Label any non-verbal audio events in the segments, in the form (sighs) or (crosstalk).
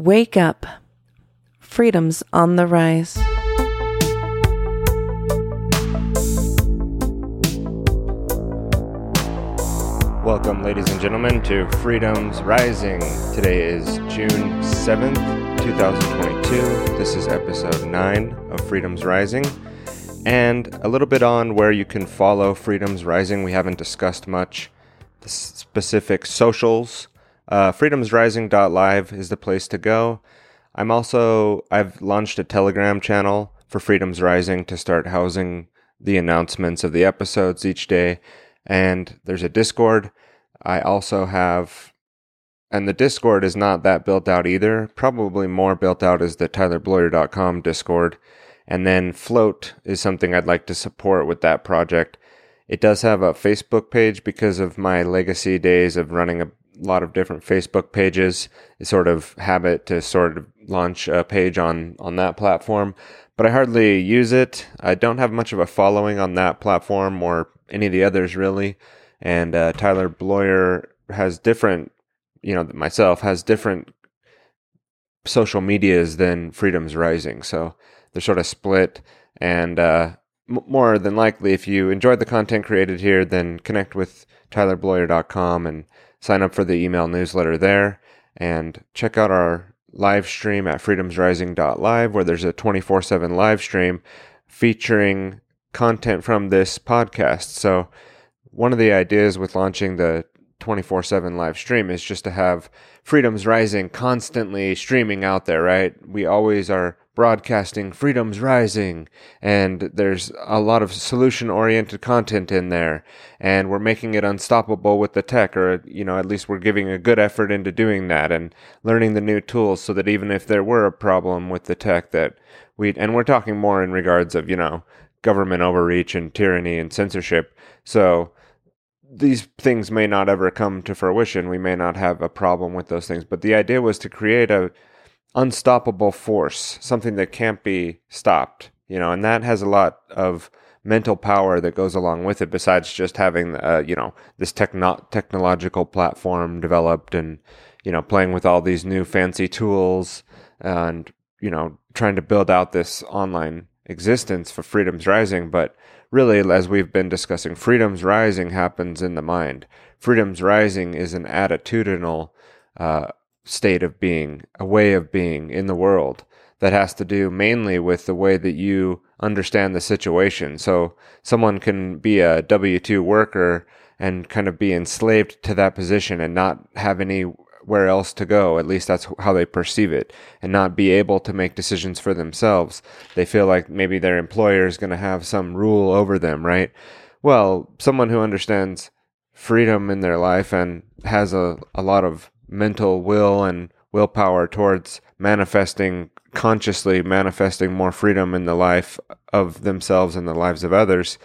Wake up. Freedom's on the rise. Welcome, ladies and gentlemen, to Freedom's Rising. Today is June 7th, 2022. This is episode 9 of Freedom's Rising. And a little bit on where you can follow Freedom's Rising. We haven't discussed much the specific socials. Uh, freedomsrising.live is the place to go. I'm also, I've launched a Telegram channel for Freedom's Rising to start housing the announcements of the episodes each day. And there's a Discord. I also have, and the Discord is not that built out either. Probably more built out is the tylerbloyer.com Discord. And then Flote is something I'd like to support with that project. It does have a Facebook page because of my legacy days of running a lot of different Facebook pages. It's sort of habit to sort of launch a page on on that platform, but I hardly use it. I don't have much of a following on that platform or any of the others really. And uh, Tyler Bloyer has different, you know, myself has different social medias than Freedom's Rising, so they're sort of split. And uh, m- more than likely, if you enjoyed the content created here, then connect with tylerbloyer.com and sign up for the email newsletter there and check out our live stream at freedomsrising.live where there's a 24/7 live stream featuring content from this podcast. So one of the ideas with launching the 24/7 live stream is just to have Freedom's Rising constantly streaming out there, right? We always are broadcasting Freedom's Rising, and there's a lot of solution oriented content in there, and we're making it unstoppable with the tech, or, you know, at least we're giving a good effort into doing that and learning the new tools so that even if there were a problem with the tech, that we, and we're talking more in regards of, you know, government overreach and tyranny and censorship. So, these things may not ever come to fruition. We may not have a problem with those things, but the idea was to create a unstoppable force, something that can't be stopped, you know, and that has a lot of mental power that goes along with it besides just having uh, you know this techno- technological platform developed and you know playing with all these new fancy tools and you know trying to build out this online existence for freedom's rising. But really as we've been discussing freedom's rising happens in the mind. Freedom's rising is an attitudinal uh, state of being, a way of being in the world that has to do mainly with the way that you understand the situation. So someone can be a W 2 worker and kind of be enslaved to that position and not have anywhere else to go. At least that's how they perceive it and not be able to make decisions for themselves. They feel like maybe their employer is going to have some rule over them, right? Well, someone who understands freedom in their life and has a, a lot of mental will and willpower towards manifesting consciously manifesting more freedom in the life of themselves and the lives of others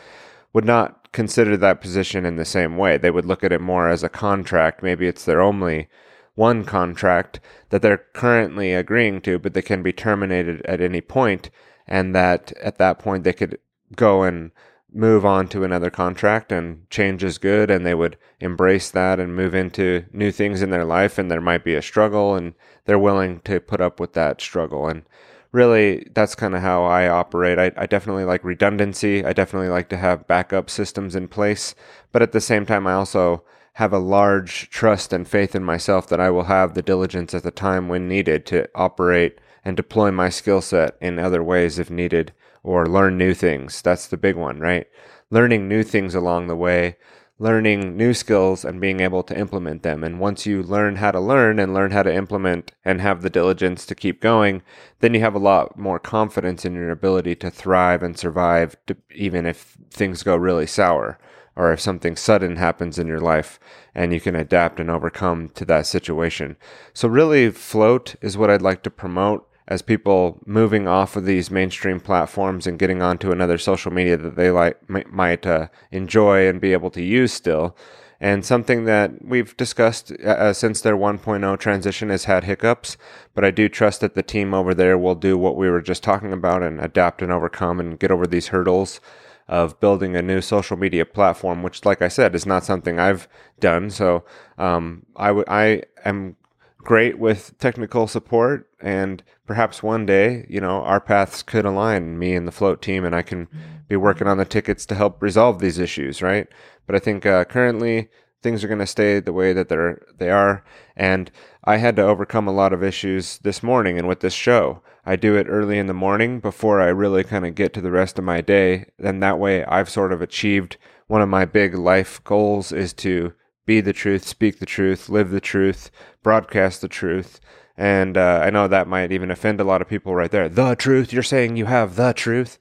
would not consider that position in the same way. They would look at it more as a contract. Maybe it's their only one contract that they're currently agreeing to, but they can be terminated at any point, and that at that point they could go and move on to another contract and change is good and they would embrace that and move into new things in their life and there might be a struggle and they're willing to put up with that struggle. And really that's kind of how i operate. I, I, definitely like redundancy. I definitely like to have backup systems in place. But at the same time i also have a large trust and faith in myself that i will have the diligence at the time when needed to operate and deploy my skill set in other ways if needed or learn new things. That's the big one, right? Learning new things along the way, learning new skills and being able to implement them. And once you learn how to learn and learn how to implement and have the diligence to keep going, then you have a lot more confidence in your ability to thrive and survive, to, even if things go really sour or if something sudden happens in your life and you can adapt and overcome to that situation. So, really, flote is what I'd like to promote as people moving off of these mainstream platforms and getting onto another social media that they like might uh, enjoy and be able to use still. And something that we've discussed uh, uh since their 1.0 transition has had hiccups, but I do trust that the team over there will do what we were just talking about and adapt and overcome and get over these hurdles of building a new social media platform, which, like I said, is not something I've done. So um, I, w- I am great with technical support and perhaps one day you know our paths could align me and the flote team and i can be working on the tickets to help resolve these issues right but i think uh, currently things are going to stay the way that they're they are and i had to overcome a lot of issues this morning and with this show i do it early in the morning before i really kind of get to the rest of my day and that way i've sort of achieved one of my big life goals is to be the truth, speak the truth, live the truth, broadcast the truth. And uh, I know that might even offend a lot of people right there. The truth, you're saying you have the truth.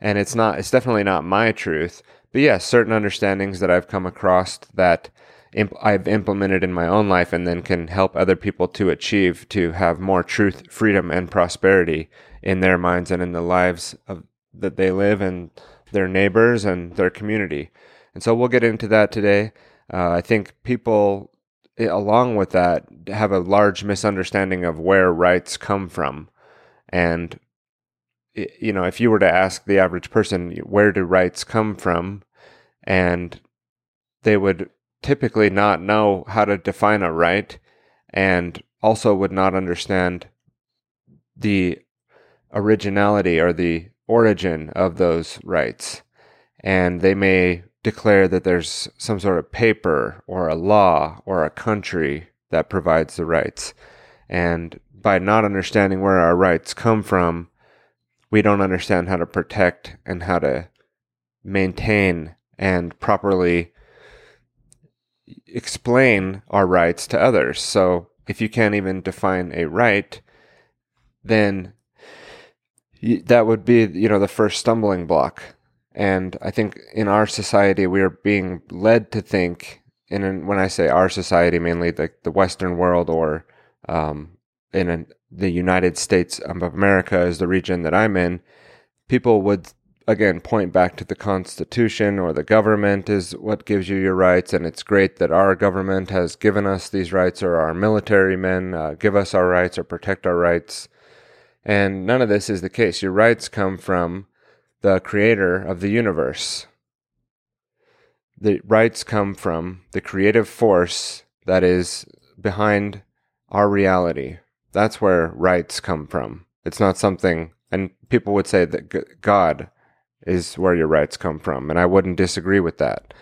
And it's not, it's definitely not my truth. But yes, certain understandings that I've come across that imp- I've implemented in my own life and then can help other people to achieve to have more truth, freedom, and prosperity in their minds and in the lives of, that they live and their neighbors and their community. And so we'll get into that today. Uh, I think people, along with that, have a large misunderstanding of where rights come from. And, you know, if you were to ask the average person, where do rights come from? And they would typically not know how to define a right and also would not understand the originality or the origin of those rights. And they may declare that there's some sort of paper or a law or a country that provides the rights. And by not understanding where our rights come from, we don't understand how to protect and how to maintain and properly explain our rights to others. So if you can't even define a right, then that would be you know the first stumbling block and i think in our society we are being led to think and when i say our society mainly the, the western world or um, in an, the united states of america is the region that i'm in people would again point back to the constitution or the government is what gives you your rights and it's great that our government has given us these rights or our military men uh, give us our rights or protect our rights and none of this is the case. Your rights come from the creator of the universe. The rights come from the creative force that is behind our reality. That's where rights come from. It's not something, and people would say that God is where your rights come from, and I wouldn't disagree with that.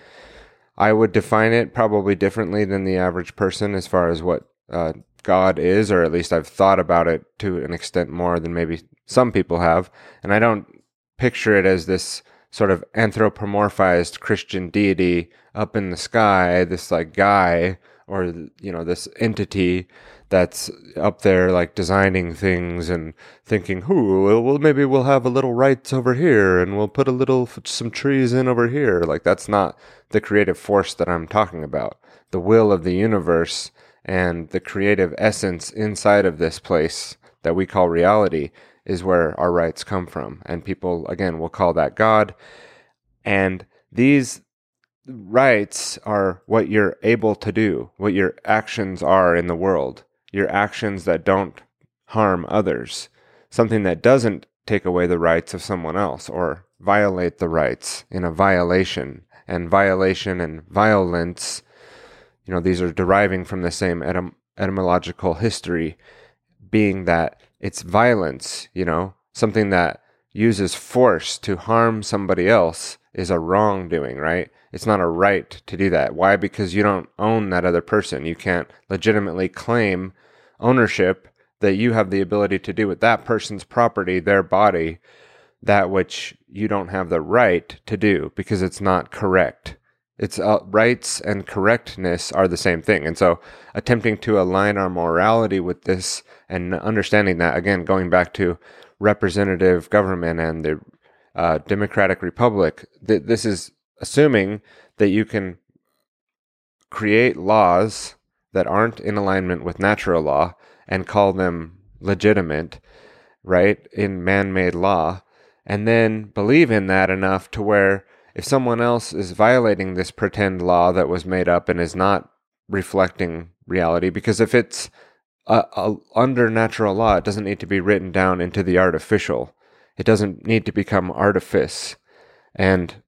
I would define it probably differently than the average person as far as what uh, God is, or at least I've thought about it to an extent more than maybe some people have. And I don't picture it as this sort of anthropomorphized Christian deity up in the sky, this like guy or, you know, this entity that's up there like designing things and thinking, "Who? Well, maybe we'll have a little rights over here, and we'll put a little some trees in over here." Like that's not the creative force that I'm talking about. The will of the universe and the creative essence inside of this place that we call reality is where our rights come from. And people, again, will call that God. And these rights are what you're able to do, what your actions are in the world, your actions that don't harm others, something that doesn't take away the rights of someone else or violate the rights in a violation. And violation and violence you know, these are deriving from the same etym- etymological history, being that it's violence, you know, something that uses force to harm somebody else is a wrongdoing, right? It's not a right to do that. Why? Because you don't own that other person. You can't legitimately claim ownership that you have the ability to do with that person's property, their body, that which you don't have the right to do because it's not correct it's uh, rights and correctness are the same thing. And so attempting to align our morality with this and understanding that, again, going back to representative government and the uh, democratic republic, th- this is assuming that you can create laws that aren't in alignment with natural law and call them legitimate, right, in man made law, and then believe in that enough to where if someone else is violating this pretend law that was made up and is not reflecting reality, because if it's a, a, under natural law, it doesn't need to be written down into the artificial. It doesn't need to become artifice. And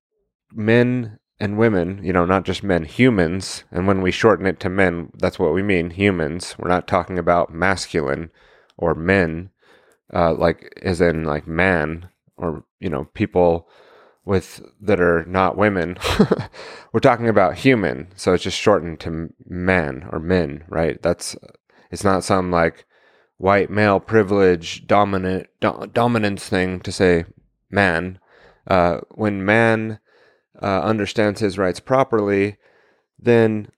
men and women, you know, not just men, humans. And when we shorten it to men, that's what we mean, humans. We're not talking about masculine or men, uh, like as in like man or, you know, people with that are not women. (laughs) We're talking about human. So it's just shortened to man or men, right? That's, it's not some like white male privilege dominant, do, dominance thing to say man. Uh, when man, uh, understands his rights properly, then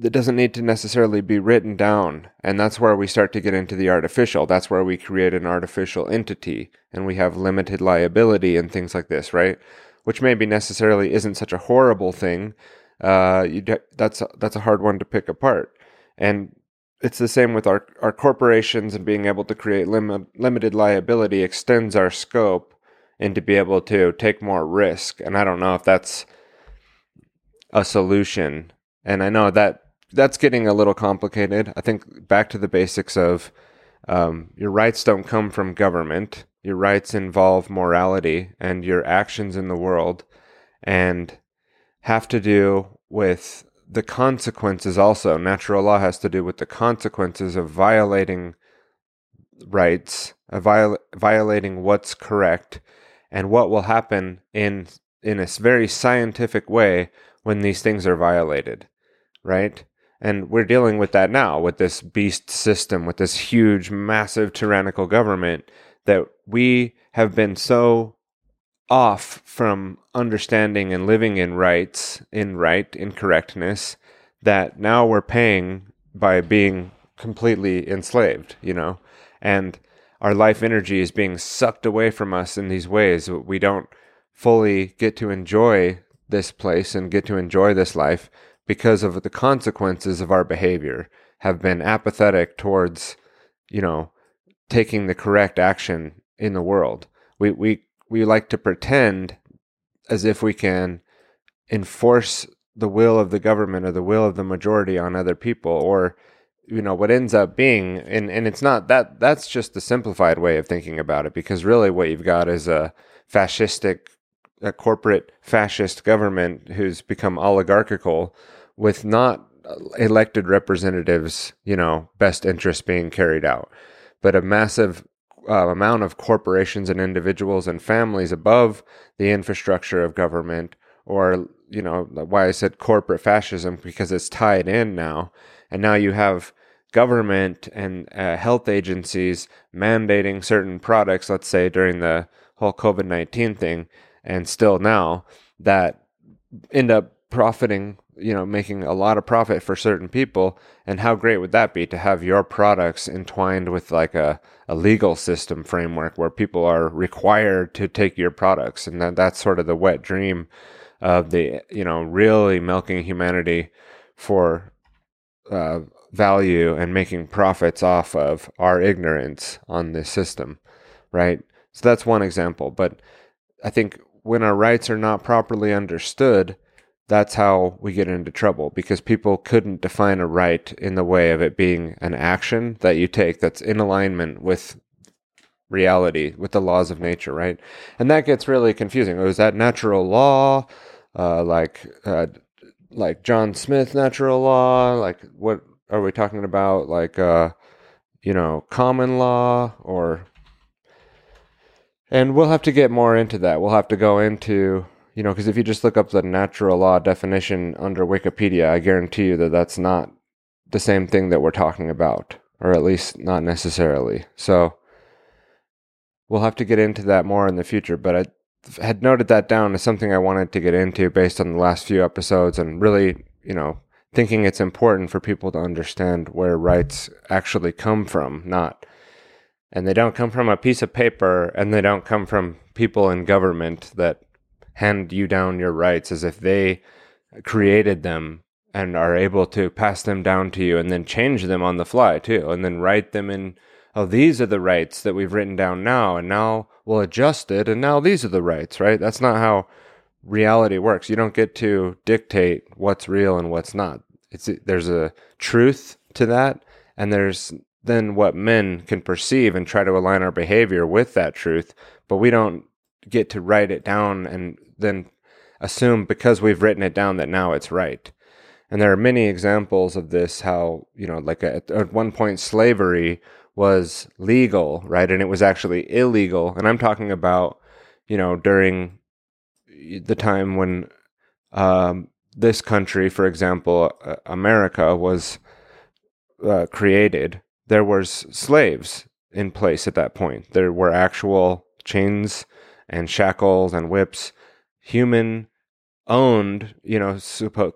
it doesn't need to necessarily be written down. And that's where we start to get into the artificial. That's where we create an artificial entity and we have limited liability and things like this, right? Which maybe necessarily isn't such a horrible thing. Uh, you, that's, that's a hard one to pick apart. And it's the same with our, our corporations and being able to create lim- limited liability extends our scope and to be able to take more risk. And I don't know if that's a solution. And I know that that's getting a little complicated. I think back to the basics of um, your rights don't come from government. Your rights involve morality and your actions in the world and have to do with the consequences also. Natural law has to do with the consequences of violating rights, of viol- violating what's correct and what will happen in in a very scientific way when these things are violated, right? And we're dealing with that now with this beast system, with this huge, massive tyrannical government that we have been so off from understanding and living in rights, in right, in correctness, that now we're paying by being completely enslaved, you know? And our life energy is being sucked away from us in these ways. We don't fully get to enjoy this place and get to enjoy this life because of the consequences of our behavior have been apathetic towards, you know, taking the correct action in the world. We we we like to pretend as if we can enforce the will of the government or the will of the majority on other people or you know what ends up being and and it's not that that's just the simplified way of thinking about it because really what you've got is a fascistic a corporate fascist government who's become oligarchical with not elected representatives you know best interests being carried out but a massive uh, amount of corporations and individuals and families above the infrastructure of government or you know why I said corporate fascism because it's tied in now. And now you have government and uh, health agencies mandating certain products, let's say during the whole COVID 19 thing, and still now, that end up profiting, you know, making a lot of profit for certain people. And how great would that be to have your products entwined with like a, a legal system framework where people are required to take your products? And that, that's sort of the wet dream of the, you know, really milking humanity for uh, value and making profits off of our ignorance on this system, right? So that's one example. But I think when our rights are not properly understood, that's how we get into trouble because people couldn't define a right in the way of it being an action that you take that's in alignment with reality, with the laws of nature, right? And that gets really confusing. Oh, is that natural law? Uh, like uh, like John Smith natural law? Like what are we talking about? Like uh, you know, common law or and we'll have to get more into that. We'll have to go into you know, because if you just look up the natural law definition under Wikipedia, I guarantee you that that's not the same thing that we're talking about, or at least not necessarily. So we'll have to get into that more in the future. But I had noted that down as something I wanted to get into based on the last few episodes and really, you know, thinking it's important for people to understand where rights actually come from, not and they don't come from a piece of paper and they don't come from people in government that hand you down your rights as if they created them and are able to pass them down to you and then change them on the fly too and then write them in oh these are the rights that we've written down now and now we'll adjust it and now these are the rights right? That's not how reality works. You don't get to dictate what's real and what's not. It's there's a truth to that and there's then what men can perceive and try to align our behavior with that truth but we don't get to write it down and then assume because we've written it down that now it's right. And there are many examples of this how, you know, like at, at one point slavery was legal, right? And it was actually illegal. And I'm talking about, you know, during the time when um, this country, for example, uh, America, was uh, created, there was slaves in place at that point. There were actual chains and shackles and whips, human owned, you know,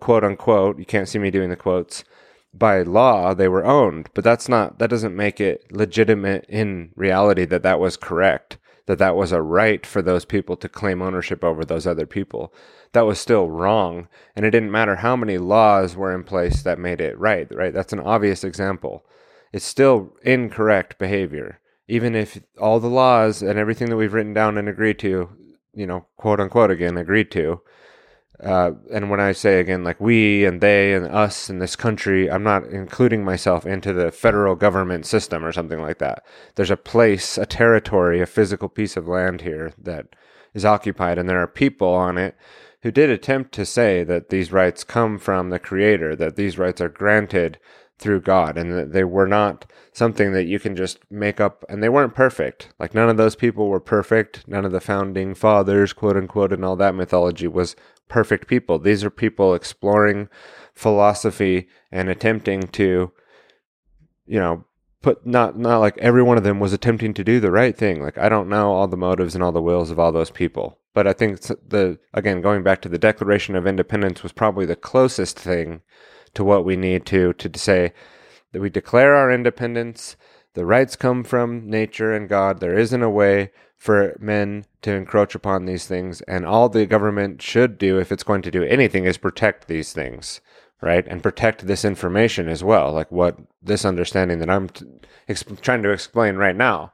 quote unquote. You can't see me doing the quotes. By law, they were owned, but that's not. That doesn't make it legitimate in reality that that was correct. That that was a right for those people to claim ownership over those other people. That was still wrong, and it didn't matter how many laws were in place that made it right. Right. That's an obvious example it's still incorrect behavior. Even if all the laws and everything that we've written down and agreed to, you know, quote unquote again, agreed to. Uh, and when I say again, like we and they and us in this country, I'm not including myself into the federal government system or something like that. There's a place, a territory, a physical piece of land here that is occupied, and there are people on it who did attempt to say that these rights come from the Creator, that these rights are granted through God and that they were not something that you can just make up and they weren't perfect. Like none of those people were perfect. None of the founding fathers, quote unquote, and all that mythology was perfect people. These are people exploring philosophy and attempting to, you know, put not not like every one of them was attempting to do the right thing. Like I don't know all the motives and all the wills of all those people. But I think the again going back to the Declaration of Independence was probably the closest thing to what we need to to say that we declare our independence. The rights come from nature and God. There isn't a way for men to encroach upon these things, and all the government should do, if it's going to do anything, is protect these things, right? And protect this information as well, like what this understanding that I'm t- exp- trying to explain right now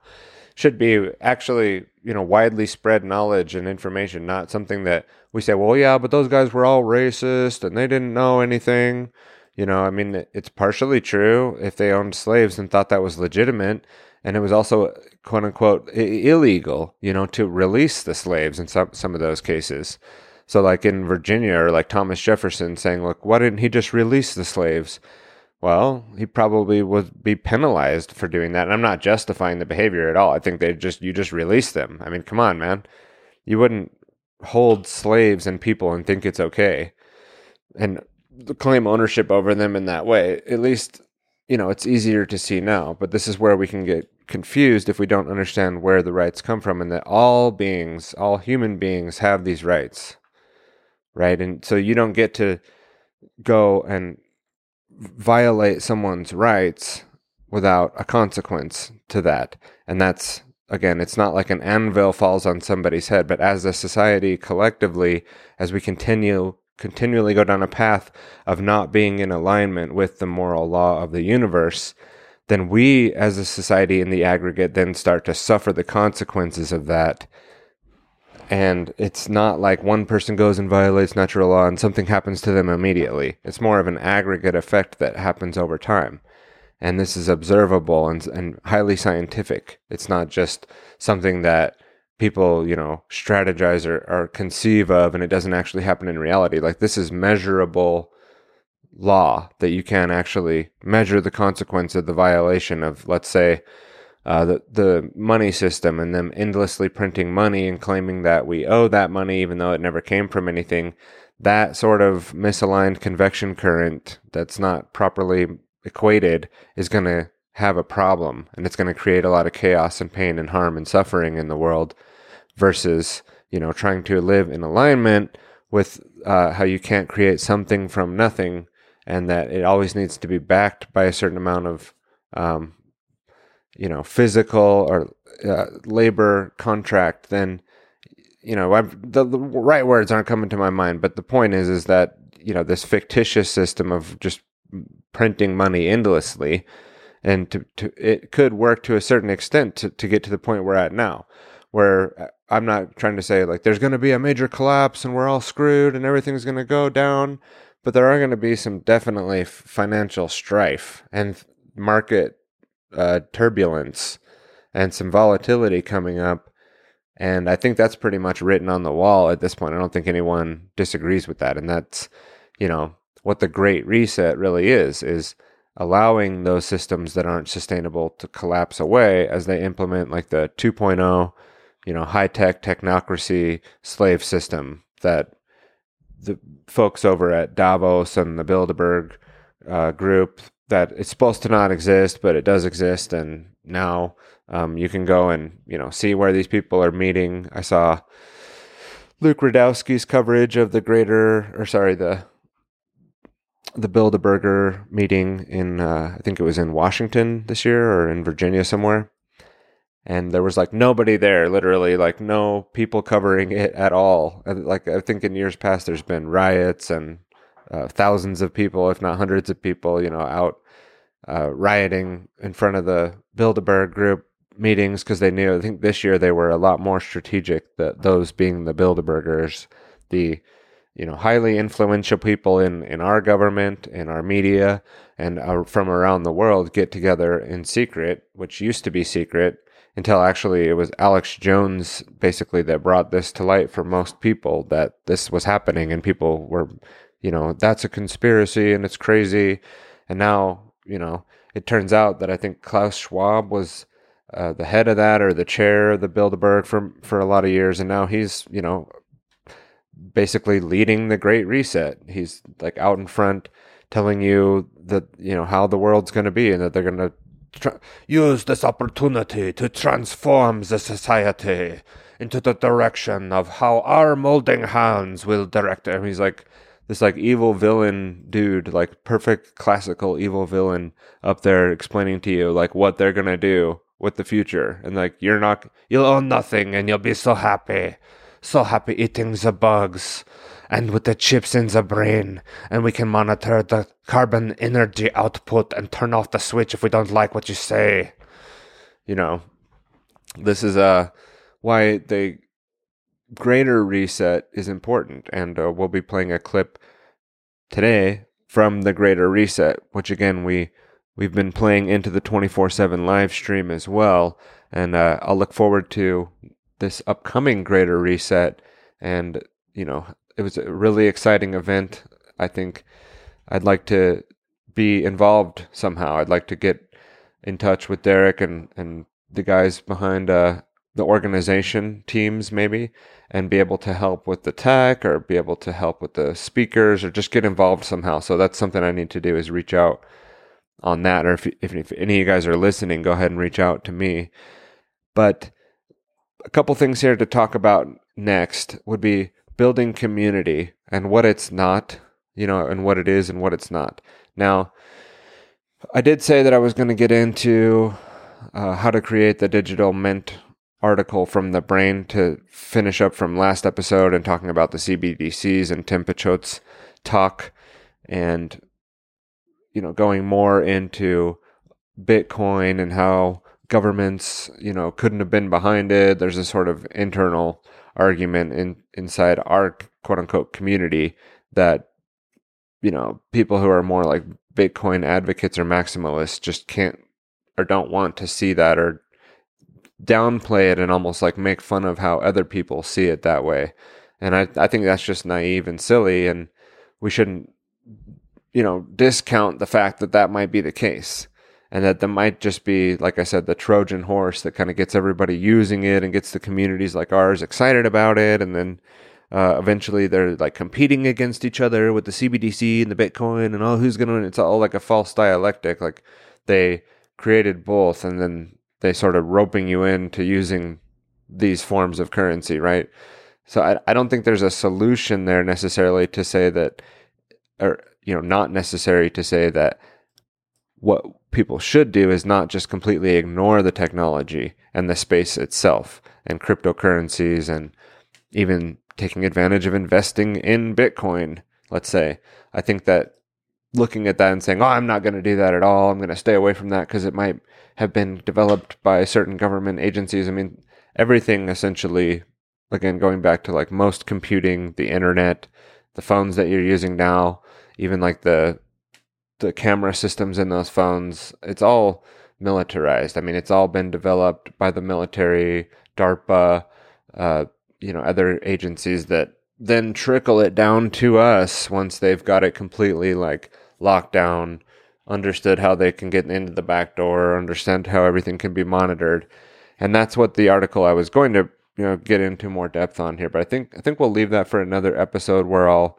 should be actually you know widely spread knowledge and information not something that we say well yeah but those guys were all racist and they didn't know anything you know, I mean, it's partially true if they owned slaves and thought that was legitimate. And it was also, quote unquote, illegal, you know, to release the slaves in some, some of those cases. So, like in Virginia, or like Thomas Jefferson saying, look, why didn't he just release the slaves? Well, he probably would be penalized for doing that. And I'm not justifying the behavior at all. I think they just, you just release them. I mean, come on, man. You wouldn't hold slaves and people and think it's okay. And claim ownership over them in that way. At least, you know, it's easier to see now. But this is where we can get confused if we don't understand where the rights come from and that all beings, all human beings have these rights. Right? And so you don't get to go and violate someone's rights without a consequence to that. And that's again, it's not like an anvil falls on somebody's head, but as a society collectively, as we continue continually go down a path of not being in alignment with the moral law of the universe, then we as a society in the aggregate then start to suffer the consequences of that. And it's not like one person goes and violates natural law and something happens to them immediately. It's more of an aggregate effect that happens over time. And this is observable and, and highly scientific. It's not just something that people, you know, strategize or, or conceive of, and it doesn't actually happen in reality. Like this is measurable law that you can actually measure the consequence of the violation of, let's say, uh, the the money system and them endlessly printing money and claiming that we owe that money even though it never came from anything. That sort of misaligned convection current that's not properly equated is going to have a problem and it's going to create a lot of chaos and pain and harm and suffering in the world versus you know trying to live in alignment with uh, how you can't create something from nothing and that it always needs to be backed by a certain amount of um, you know physical or uh, labor contract then you know the, the right words aren't coming to my mind but the point is is that you know this fictitious system of just printing money endlessly and to, to it could work to a certain extent to, to get to the point we're at now where uh, I'm not trying to say like there's going to be a major collapse and we're all screwed and everything's going to go down, but there are going to be some definitely financial strife and market uh, turbulence and some volatility coming up. And I think that's pretty much written on the wall at this point. I don't think anyone disagrees with that. And that's, you know, what the great reset really is, is allowing those systems that aren't sustainable to collapse away as they implement like the 2.0, you know, high tech technocracy slave system that the folks over at Davos and the Bilderberg uh, group that it's supposed to not exist, but it does exist. And now um, you can go and, you know, see where these people are meeting. I saw Luke Rudkowski's coverage of the greater, or sorry, the the Bilderberger meeting in, uh, I think it was in Washington this year or in Virginia somewhere. And there was like nobody there, literally, like no people covering it at all. Like I think in years past, there's been riots and uh, thousands of people, if not hundreds of people, you know, out uh, rioting in front of the Bilderberg group meetings because they knew. I think this year they were a lot more strategic. That those being the Bilderbergers, the you know, highly influential people in, in our government, in our media, and uh, from around the world get together in secret, which used to be secret until actually it was Alex Jones basically that brought this to light for most people that this was happening and people were, you know, that's a conspiracy and it's crazy. And now, you know, it turns out that I think Klaus Schwab was uh, the head of that or the chair of the Bilderberg for for a lot of years, and now he's you know basically leading the Great Reset. He's like out in front telling you that, you know, how the world's going to be and that they're going to tra- use this opportunity to transform the society into the direction of how our molding hands will direct it. And he's like, this like evil villain dude, like perfect classical evil villain up there explaining to you like what they're gonna do with the future. And like you're not you'll own nothing and you'll be so happy so happy eating the bugs and with the chips in the brain and we can monitor the carbon energy output and turn off the switch if we don't like what you say. You know this is uh why the greater reset is important and uh, we'll be playing a clip today from the greater reset which again we we've been playing into the 24/7 live stream as well and uh, I'll look forward to this upcoming greater reset and you know it was a really exciting event. I think i'd like to be involved somehow. I'd like to get in touch with derek and and the guys behind uh, the organization teams maybe and be able to help with the tech or be able to help with the speakers or just get involved somehow. So that's something i need to do is reach out on that. Or if, if, if any of you guys are listening go ahead and reach out to me. But a couple things here to talk about next would be building community and what it's not, you know, and what it is and what it's not. Now, I did say that I was going to get into uh, how to create the digital mint article from the brain to finish up from last episode and talking about the CBDCs and Tim Picciot's talk and you know going more into Bitcoin and how governments, you know, couldn't have been behind it. There's a sort of internal argument in inside our quote unquote community that you know people who are more like Bitcoin advocates or maximalists just can't or don't want to see that or downplay it and almost like make fun of how other people see it that way. And I, I think that's just naive and silly, and we shouldn't, you know, discount the fact that that might be the case and that that might just be like i said the trojan horse that kind of gets everybody using it and gets the communities like ours excited about it and then uh, eventually they're like competing against each other with the cbdc and the bitcoin and all who's gonna win? It's all like a false dialectic like they created both and then they sort of roping you into using these forms of currency right? So I, I don't think there's a solution there necessarily to say that or you know not necessary to say that what people should do is not just completely ignore the technology and the space itself and cryptocurrencies and even taking advantage of investing in Bitcoin, let's say. I think that looking at that and saying, oh, I'm not going to do that at all, I'm going to stay away from that because it might have been developed by certain government agencies. I mean, everything essentially, again, going back to like most computing, the internet, the phones that you're using now, even like the the camera systems in those phones, it's all militarized. I mean, it's all been developed by the military, DARPA, uh, you know, other agencies that then trickle it down to us once they've got it completely like locked down, understood how they can get into the back door, understand how everything can be monitored. And that's what the article I was going to, you know, get into more depth on here. But I think I think we'll leave that for another episode where I'll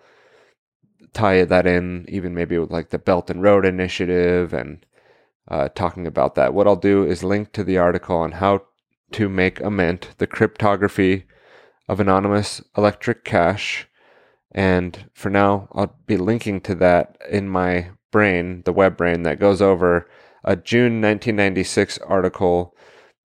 tie that in, even maybe with like the Belt and Road Initiative and uh, talking about that. What I'll do is link to the article on how to make a mint, the cryptography of anonymous electric cash. And for now, I'll be linking to that in my brain, the web brain that goes over a June 1996 article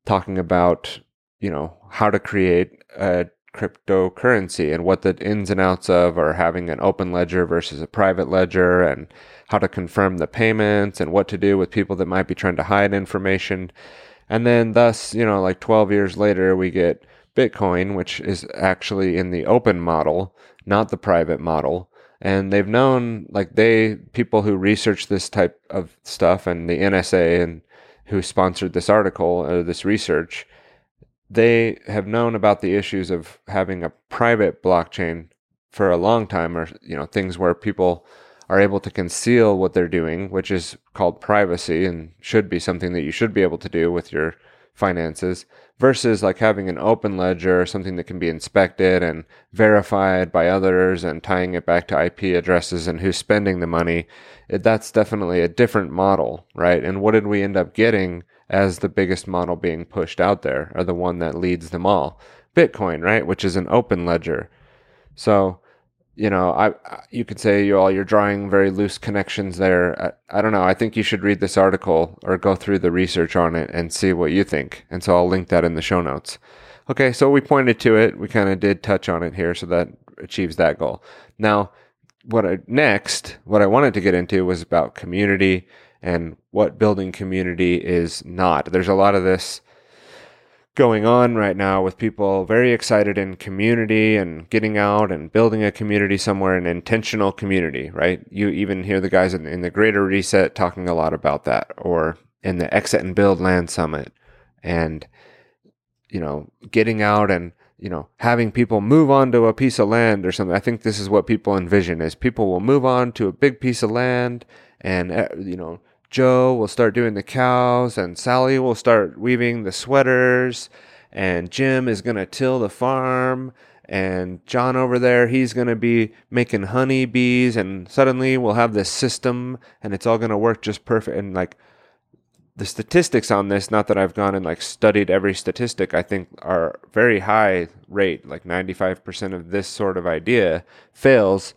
talking about, you know, how to create a cryptocurrency and what the ins and outs of are having an open ledger versus a private ledger and how to confirm the payments and what to do with people that might be trying to hide information. And then thus, you know, like 12 years later, we get Bitcoin, which is actually in the open model, not the private model. And they've known, like they, people who research this type of stuff and the NSA and who sponsored this article or this research, they have known about the issues of having a private blockchain for a long time or you know things where people are able to conceal what they're doing which is called privacy and should be something that you should be able to do with your finances versus like having an open ledger something that can be inspected and verified by others and tying it back to IP addresses and who's spending the money. It, that's definitely a different model right? And what did we end up getting as the biggest model being pushed out there or the one that leads them all. Bitcoin, right, which is an open ledger. So, you know, I you could say you all you're drawing very loose connections there. I, I don't know. I think you should read this article or go through the research on it and see what you think. And so I'll link that in the show notes. Okay, so we pointed to it. We kind of did touch on it here, so that achieves that goal. Now, what I next, what I wanted to get into was about community and what building community is not. There's a lot of this going on right now with people very excited in community and getting out and building a community somewhere, an intentional community, right? You even hear the guys in, in the Greater Reset talking a lot about that, or in the Exit and Build Land Summit, and you know, getting out and you know, having people move on to a piece of land or something. I think this is what people envision is people will move on to a big piece of land and, uh, you know, Joe will start doing the cows, and Sally will start weaving the sweaters, and Jim is going to till the farm, and John over there, he's going to be making honey bees, and suddenly we'll have this system, and it's all going to work just perfect. And like the statistics on this, not that I've gone and like studied every statistic, I think are very high rate, like 95% of this sort of idea fails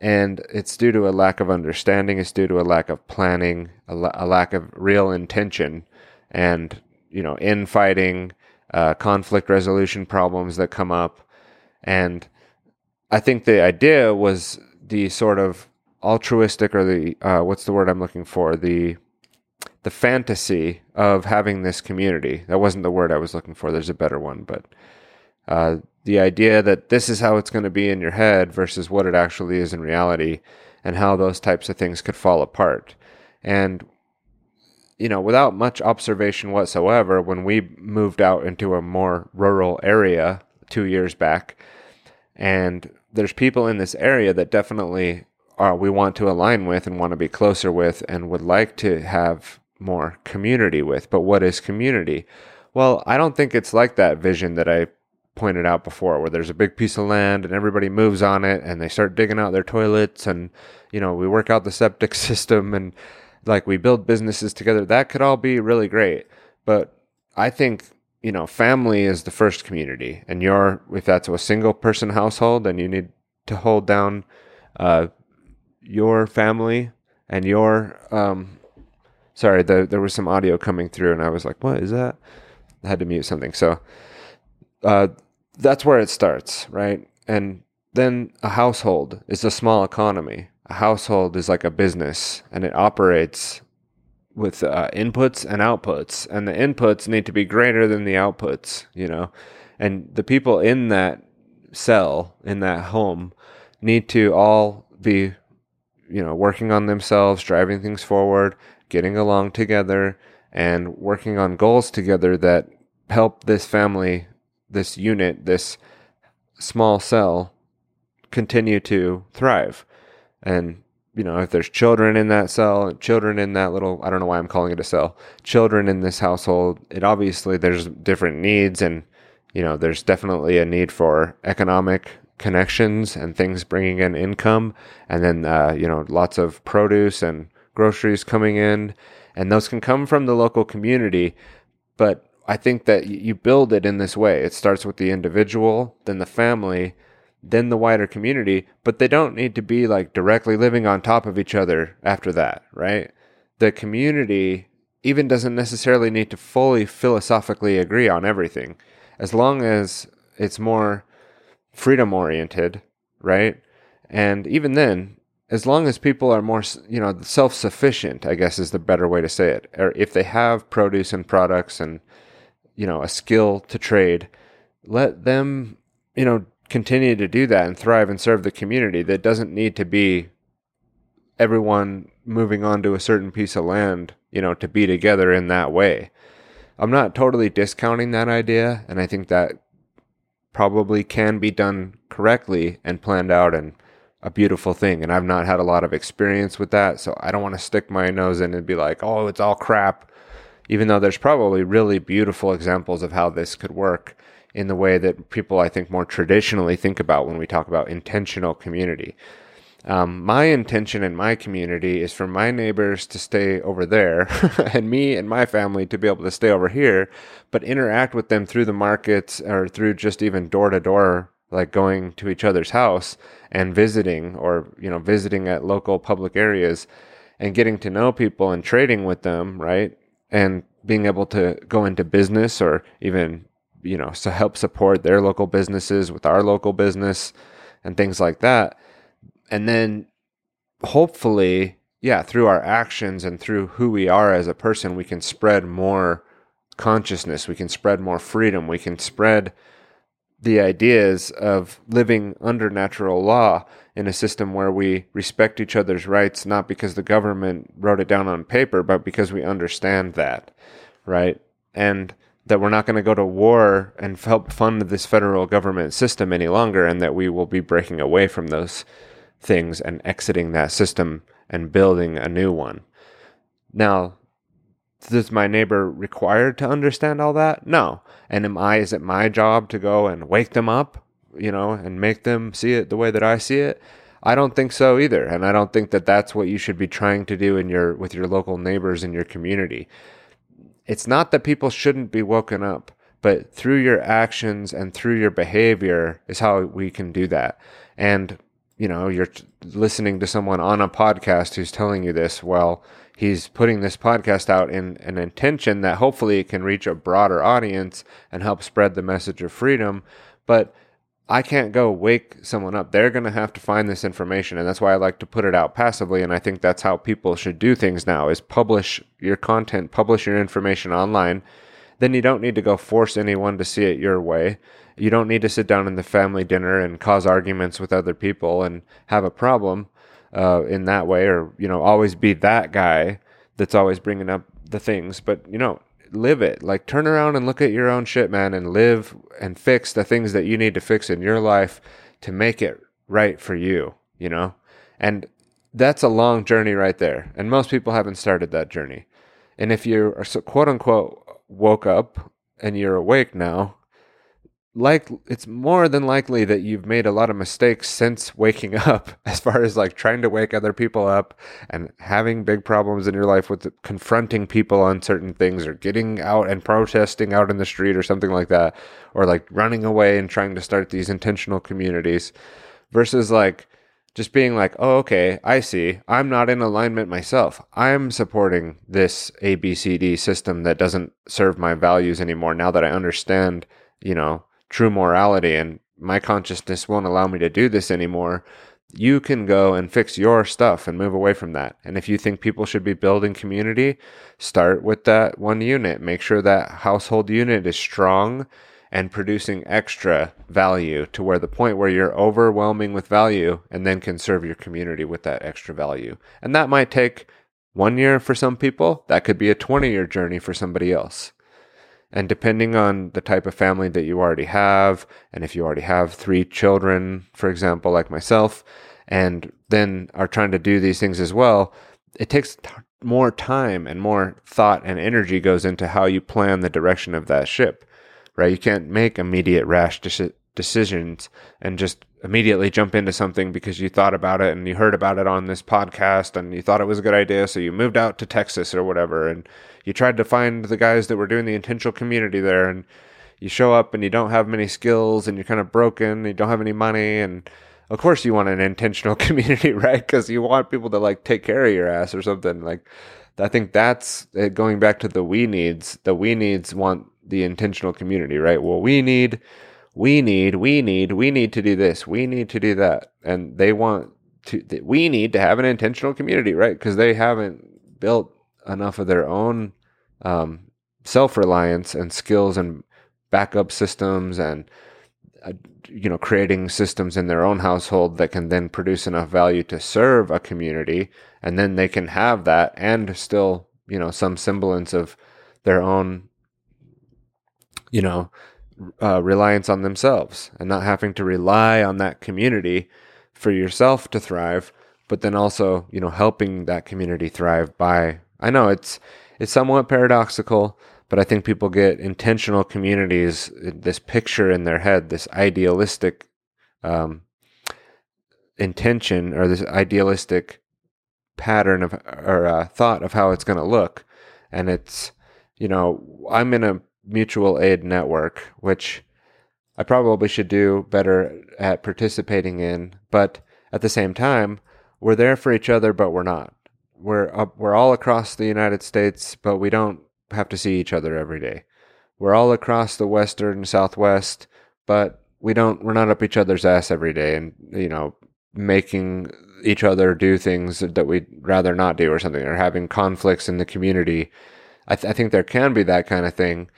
and it's due to a lack of understanding it's due to a lack of planning a, la- a lack of real intention and you know infighting uh, conflict resolution problems that come up. And i think the idea was the sort of altruistic or the uh, what's the word i'm looking for? The the fantasy of having this community. That wasn't the word i was looking for. There's a better one but uh, the idea that this is how it's going to be in your head versus what it actually is in reality and how those types of things could fall apart. And, you know, without much observation whatsoever, when we moved out into a more rural area two years back, and there's people in this area that definitely are, we want to align with and want to be closer with and would like to have more community with. But what is community? Well, I don't think it's like that vision that I pointed out before, where there's a big piece of land and everybody moves on it and they start digging out their toilets and, you know, we work out the septic (laughs) system and like we build businesses together. That could all be really great. But I think, you know, family is the first community. And you're, if that's a single person household, then you need to hold down uh, your family and your, um, sorry, the, there was some audio coming through and I was like, what is that? I had to mute something. So, uh, that's where it starts, right? And then a household is a small economy. A household is like a business and it operates with uh, inputs and outputs. And the inputs need to be greater than the outputs, you know? And the people in that cell, in that home, need to all be, you know, working on themselves, driving things forward, getting along together, and working on goals together that help this family this unit, this small cell continue to thrive. And, you know, if there's children in that cell, children in that little, I don't know why I'm calling it a cell, children in this household, it obviously there's different needs and, you know, there's definitely a need for economic connections and things bringing in income. And then, uh, you know, lots of produce and groceries coming in. And those can come from the local community. But I think that you build it in this way. It starts with the individual, then the family, then the wider community, but they don't need to be like directly living on top of each other after that, right? The community even doesn't necessarily need to fully philosophically agree on everything. As long as it's more freedom oriented, right? And even then, as long as people are more, you know, self sufficient, I guess is the better way to say it. Or if they have produce and products and, you know, a skill to trade, let them, you know, continue to do that and thrive and serve the community. That doesn't need to be everyone moving on to a certain piece of land, you know, to be together in that way. I'm not totally discounting that idea, and I think that probably can be done correctly and planned out and a beautiful thing. And I've not had a lot of experience with that, so I don't want to stick my nose in and be like, oh, it's all crap. Even though there's probably really beautiful examples of how this could work in the way that people, I think, more traditionally think about when we talk about intentional community. Um, my intention in my community is for my neighbors to stay over there (laughs) and me and my family to be able to stay over here, but interact with them through the markets or through just even door to door, like going to each other's house and visiting or, you know, visiting at local public areas and getting to know people and trading with them, right? And being able to go into business or even, you know, to help support their local businesses with our local business and things like that. And then hopefully yeah through our actions and through who we are as a person we can spread more consciousness. We can spread more freedom. We can spread the ideas of living under natural law in a system where we respect each other's rights not because the government wrote it down on paper but because we understand that right and that we're not going to go to war and help fund this federal government system any longer and that we will be breaking away from those things and exiting that system and building a new one. Now, is my neighbor required to understand all that? No. And am I, is it my job to go and wake them up, you know, and make them see it the way that I see it? I don't think so either. And I don't think that that's what you should be trying to do in your, with your local neighbors in your community. It's not that people shouldn't be woken up, but through your actions and through your behavior is how we can do that. And you know, you're listening to someone on a podcast who's telling you this. Well, he's putting this podcast out in an intention that hopefully it can reach a broader audience and help spread the message of freedom. But I can't go wake someone up. They're going to have to find this information. And that's why I like to put it out passively. And I think that's how people should do things now is publish your content, publish your information online. Then you don't need to go force anyone to see it your way you don't need to sit down in the family dinner and cause arguments with other people and have a problem uh, in that way, or you know, always be that guy that's always bringing up the things. But you know, live it. Like turn around and look at your own shit, man, and live and fix the things that you need to fix in your life to make it right for you. You know, and that's a long journey right there. And most people haven't started that journey. And if you're quote unquote woke up and you're awake now, like it's more than likely that you've made a lot of mistakes since waking (laughs) up as far as like trying to wake other people up and having big problems in your life with confronting people on certain things or getting out and protesting out in the street or something like that or like running away and trying to start these intentional communities versus like just being like, oh, okay, I see. I'm not in alignment myself. I'm supporting this ABCD system that doesn't serve my values anymore now that I understand, you know, true morality and my consciousness won't allow me to do this anymore, you can go and fix your stuff and move away from that. And if you think people should be building community, start with that one unit. Make sure that household unit is strong and producing extra value to where the point where you're overwhelming with value and then can serve your community with that extra value. And that might take one year for some people. That could be a 20 year journey for somebody else. And depending on the type of family that you already have, and if you already have three children, for example, like myself, and then are trying to do these things as well, it takes t- more time and more thought and energy goes into how you plan the direction of that ship, right? You can't make immediate rash de- decisions and just immediately jump into something because you thought about it and you heard about it on this podcast and you thought it was a good idea. So you moved out to Texas or whatever and you tried to find the guys that were doing the intentional community there and you show up and you don't have many skills and you're kind of broken, you don't have any money and of course you want an intentional (laughs) community, right? Because you want people to like take care of your ass or something. Like, I think that's uh, going back to the we needs. The we needs want the intentional community, right? Well, we need we need, we need, we need to do this, we need to do that. And they want to, we need to have an intentional community, right? Because they haven't built enough of their own um, self reliance and skills and backup systems and, uh, you know, creating systems in their own household that can then produce enough value to serve a community. And then they can have that and still, you know, some semblance of their own, you know, uh, reliance on themselves and not having to rely on that community for yourself to thrive, but then also, you know, helping that community thrive by, I know it's, it's somewhat paradoxical, but I think people get intentional communities, this picture in their head, this idealistic, um, intention or this idealistic pattern of or uh, thought of how it's going to look. And it's you know i'm in a mutual aid network, which I probably should do better at participating in. But at the same time, we're there for each other, but we're not. We're up, we're all across the United States, but we don't have to see each other every day. We're all across the western southwest, but we don't we're not up each other's ass every day and you know making each other do things that we'd rather not do or something or having conflicts in the community. I, th- I think there can be that kind of thing,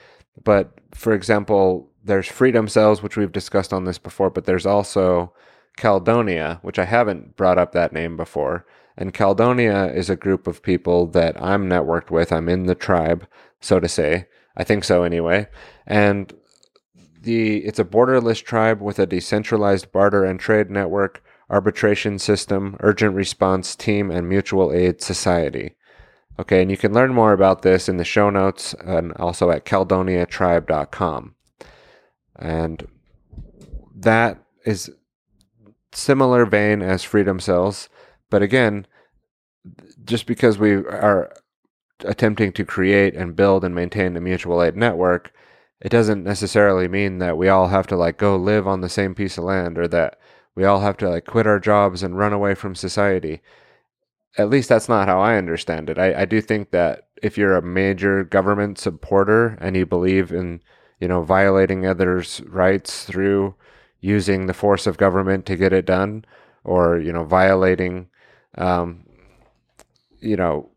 but for example, there's Freedom Cells, which we've discussed on this before, but there's also Caledonia, which I haven't brought up that name before. And Caledonia is a group of people that I'm networked with. I'm in the tribe, so to say. I think so anyway. And the it's a borderless tribe with a decentralized barter and trade network, arbitration system, urgent response team, and mutual aid society. Okay, and you can learn more about this in the show notes and also at caledoniatribe.com. And that is similar vein as freedom cells, but again, just because we are attempting to create and build and maintain a mutual aid network, it doesn't necessarily mean that we all have to like go live on the same piece of land or that we all have to like quit our jobs and run away from society at least that's not how I understand it. I, I do think that if you're a major government supporter and you believe in, you know, violating others' rights through using the force of government to get it done, or you know, violating, um, you know,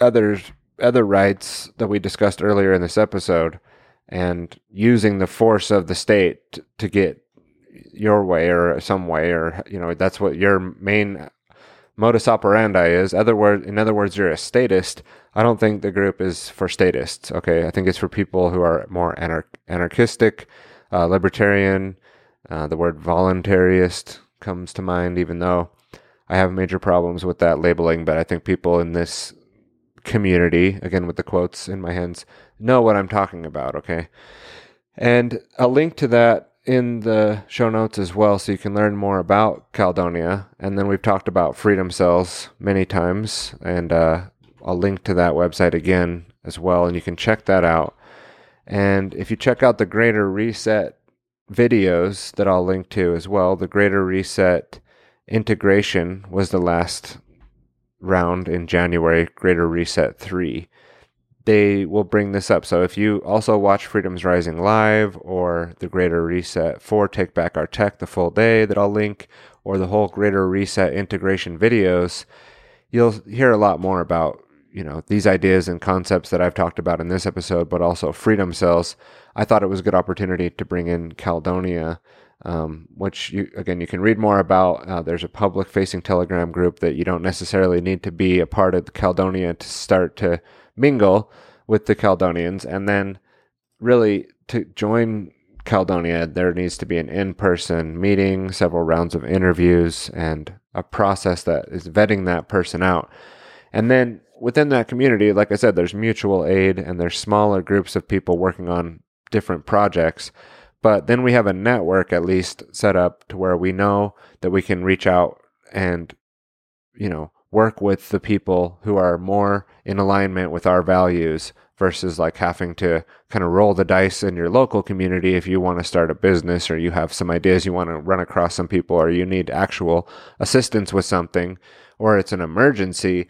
others other rights that we discussed earlier in this episode, and using the force of the state to get your way or some way, or you know, that's what your main modus operandi is. Other word, in other words, you're a statist. I don't think the group is for statists. Okay, I think it's for people who are more anar- anarchistic, uh, libertarian. Uh, the word voluntarist comes to mind, even though I have major problems with that labeling. But I think people in this community, again with the quotes in my hands, know what I'm talking about. Okay, and a link to that in the show notes as well so you can learn more about Caledonia. And then we've talked about Freedom Cells many times, and uh, I'll link to that website again as well, and you can check that out. And if you check out the Greater Reset videos that I'll link to as well, the Greater Reset integration was the last round in January, Greater Reset 3 they will bring this up. So if you also watch Freedom's Rising live or the Greater Reset for Take Back Our Tech the full day that I'll link or the whole Greater Reset integration videos, you'll hear a lot more about, you know, these ideas and concepts that I've talked about in this episode, but also freedom cells. I thought it was a good opportunity to bring in Caledonia. Um, which you, again you can read more about. Uh, there's a public facing Telegram group that you don't necessarily need to be a part of Caledonia to start to mingle with the Caledonians. And then really to join Caledonia, there needs to be an in person meeting, several rounds of interviews, and a process that is vetting that person out. And then within that community, like I said, there's mutual aid and there's smaller groups of people working on different projects. But then we have a network at least set up to where we know that we can reach out and, you know, work with the people who are more in alignment with our values versus like having to kind of roll the dice in your local community if you want to start a business or you have some ideas you want to run across some people or you need actual assistance with something or it's an emergency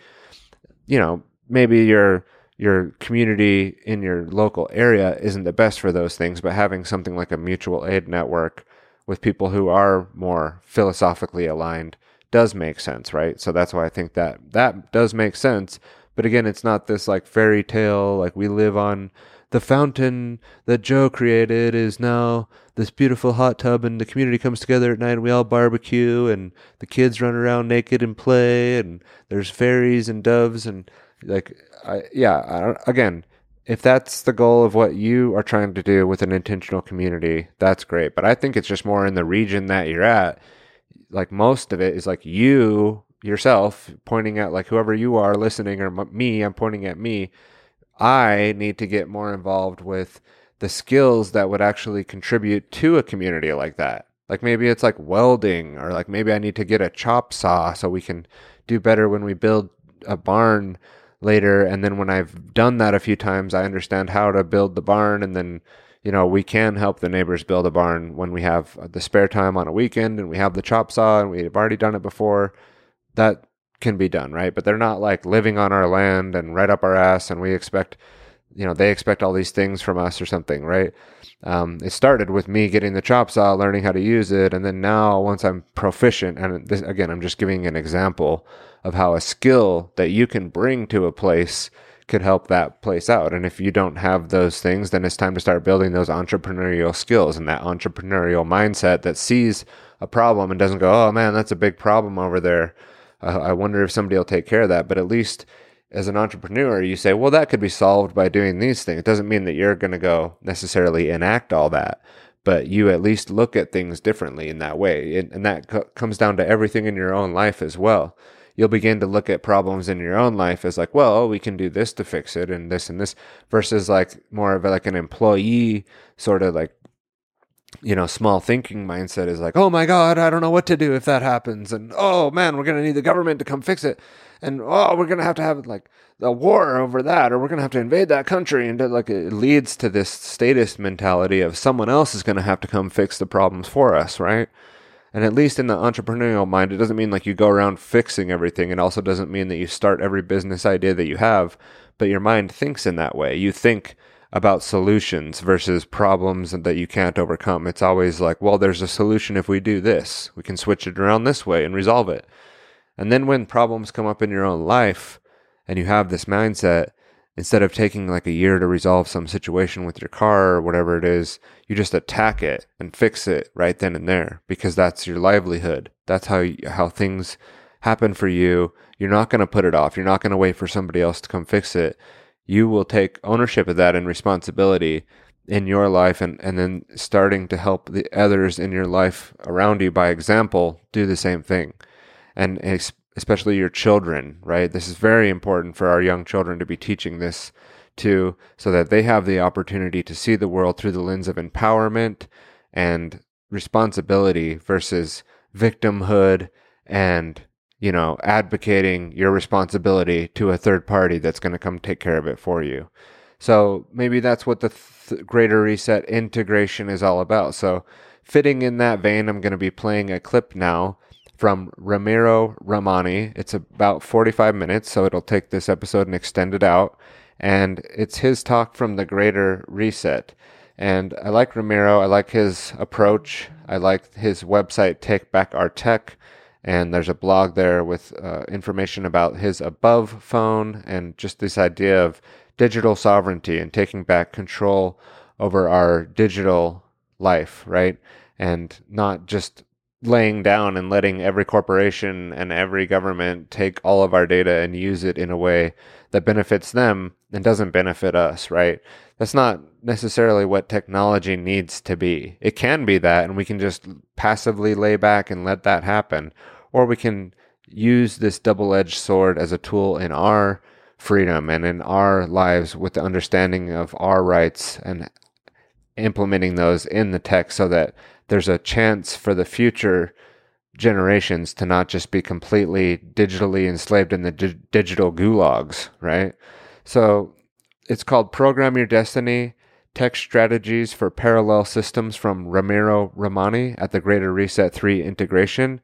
you know maybe your your community in your local area isn't the best for those things but having something like a mutual aid network with people who are more philosophically aligned does make sense right so that's why i think that that does make sense but again, it's not this like fairy tale, like we live on the fountain that Joe created is now this beautiful hot tub, and the community comes together at night and we all barbecue, and the kids run around naked and play, and there's fairies and doves, and like, I, yeah, I again, if that's the goal of what you are trying to do with an intentional community, that's great. But I think it's just more in the region that you're at. Like most of it is like you yourself pointing at like whoever you are listening or m- me i'm pointing at me. I need to get more involved with the skills that would actually contribute to a community like that. Like maybe it's like welding or like maybe i need to get a chop saw so we can do better when we build a barn later. And then when i've done that a few times i understand how to build the barn and then you know we can help the neighbors build a barn when we have the spare time on a weekend and we have the chop saw and we've already done it before that can be done, right? But they're not like living on our land and right up our ass, and we expect, you know, they expect all these things from us or something, right? Um, it started with me getting the chop saw, learning how to use it, and then now once I'm proficient, and this, again, I'm just giving an example of how a skill that you can bring to a place could help that place out. And if you don't have those things, then it's time to start building those entrepreneurial skills and that entrepreneurial mindset that sees a problem and doesn't go, oh man, that's a big problem over there uh, I wonder if somebody will take care of that. But at least as an entrepreneur, you say, well, that could be solved by doing these things. It doesn't mean that you're going to go necessarily enact all that, but you at least look at things differently in that way. And, and that co- comes down to everything in your own life as well. You'll begin to look at problems in your own life as like, well, oh, we can do this to fix it and this and this versus like more of like an employee sort of like you know, small thinking mindset is like, oh my God, I don't know what to do if that happens. And oh man, we're going to need the government to come fix it. And oh, we're going to have to have like a war over that, or we're going to have to invade that country. And like it leads to this statist mentality of someone else is going to have to come fix the problems for us, right? And at least in the entrepreneurial mind, it doesn't mean like you go around fixing everything. It also doesn't mean that you start every business idea that you have, but your mind thinks in that way. You think, about solutions versus problems that you can't overcome. It's always like, well, there's a solution if we do this. We can switch it around this way and resolve it. And then when problems come up in your own life and you have this mindset, instead of taking like a year to resolve some situation with your car or whatever it is, you just attack it and fix it right then and there because that's your livelihood. That's how how things happen for you. You're not going to put it off. You're not going to wait for somebody else to come fix it you will take ownership of that and responsibility in your life and, and then starting to help the others in your life around you by example do the same thing and especially your children right this is very important for our young children to be teaching this to so that they have the opportunity to see the world through the lens of empowerment and responsibility versus victimhood and you know, advocating your responsibility to a third party that's going to come take care of it for you. So maybe that's what the th- greater reset integration is all about. So, fitting in that vein, I'm going to be playing a clip now from Ramiro Romani. It's about 45 minutes, so it'll take this episode and extend it out. And it's his talk from the greater reset. And I like Ramiro. I like his approach. I like his website, Take Back Our Tech and there's a blog there with uh, information about his above phone and just this idea of digital sovereignty and taking back control over our digital life, right? And not just laying down and letting every corporation and every government take all of our data and use it in a way that benefits them and doesn't benefit us, right? That's not necessarily what technology needs to be. It can be that, and we can just passively lay back and let that happen. Or we can use this double edged sword as a tool in our freedom and in our lives with the understanding of our rights and implementing those in the text so that there's a chance for the future generations to not just be completely digitally enslaved in the di- digital gulags, right? So it's called Program Your Destiny Tech Strategies for Parallel Systems from Ramiro Romani at the Greater Reset 3 integration.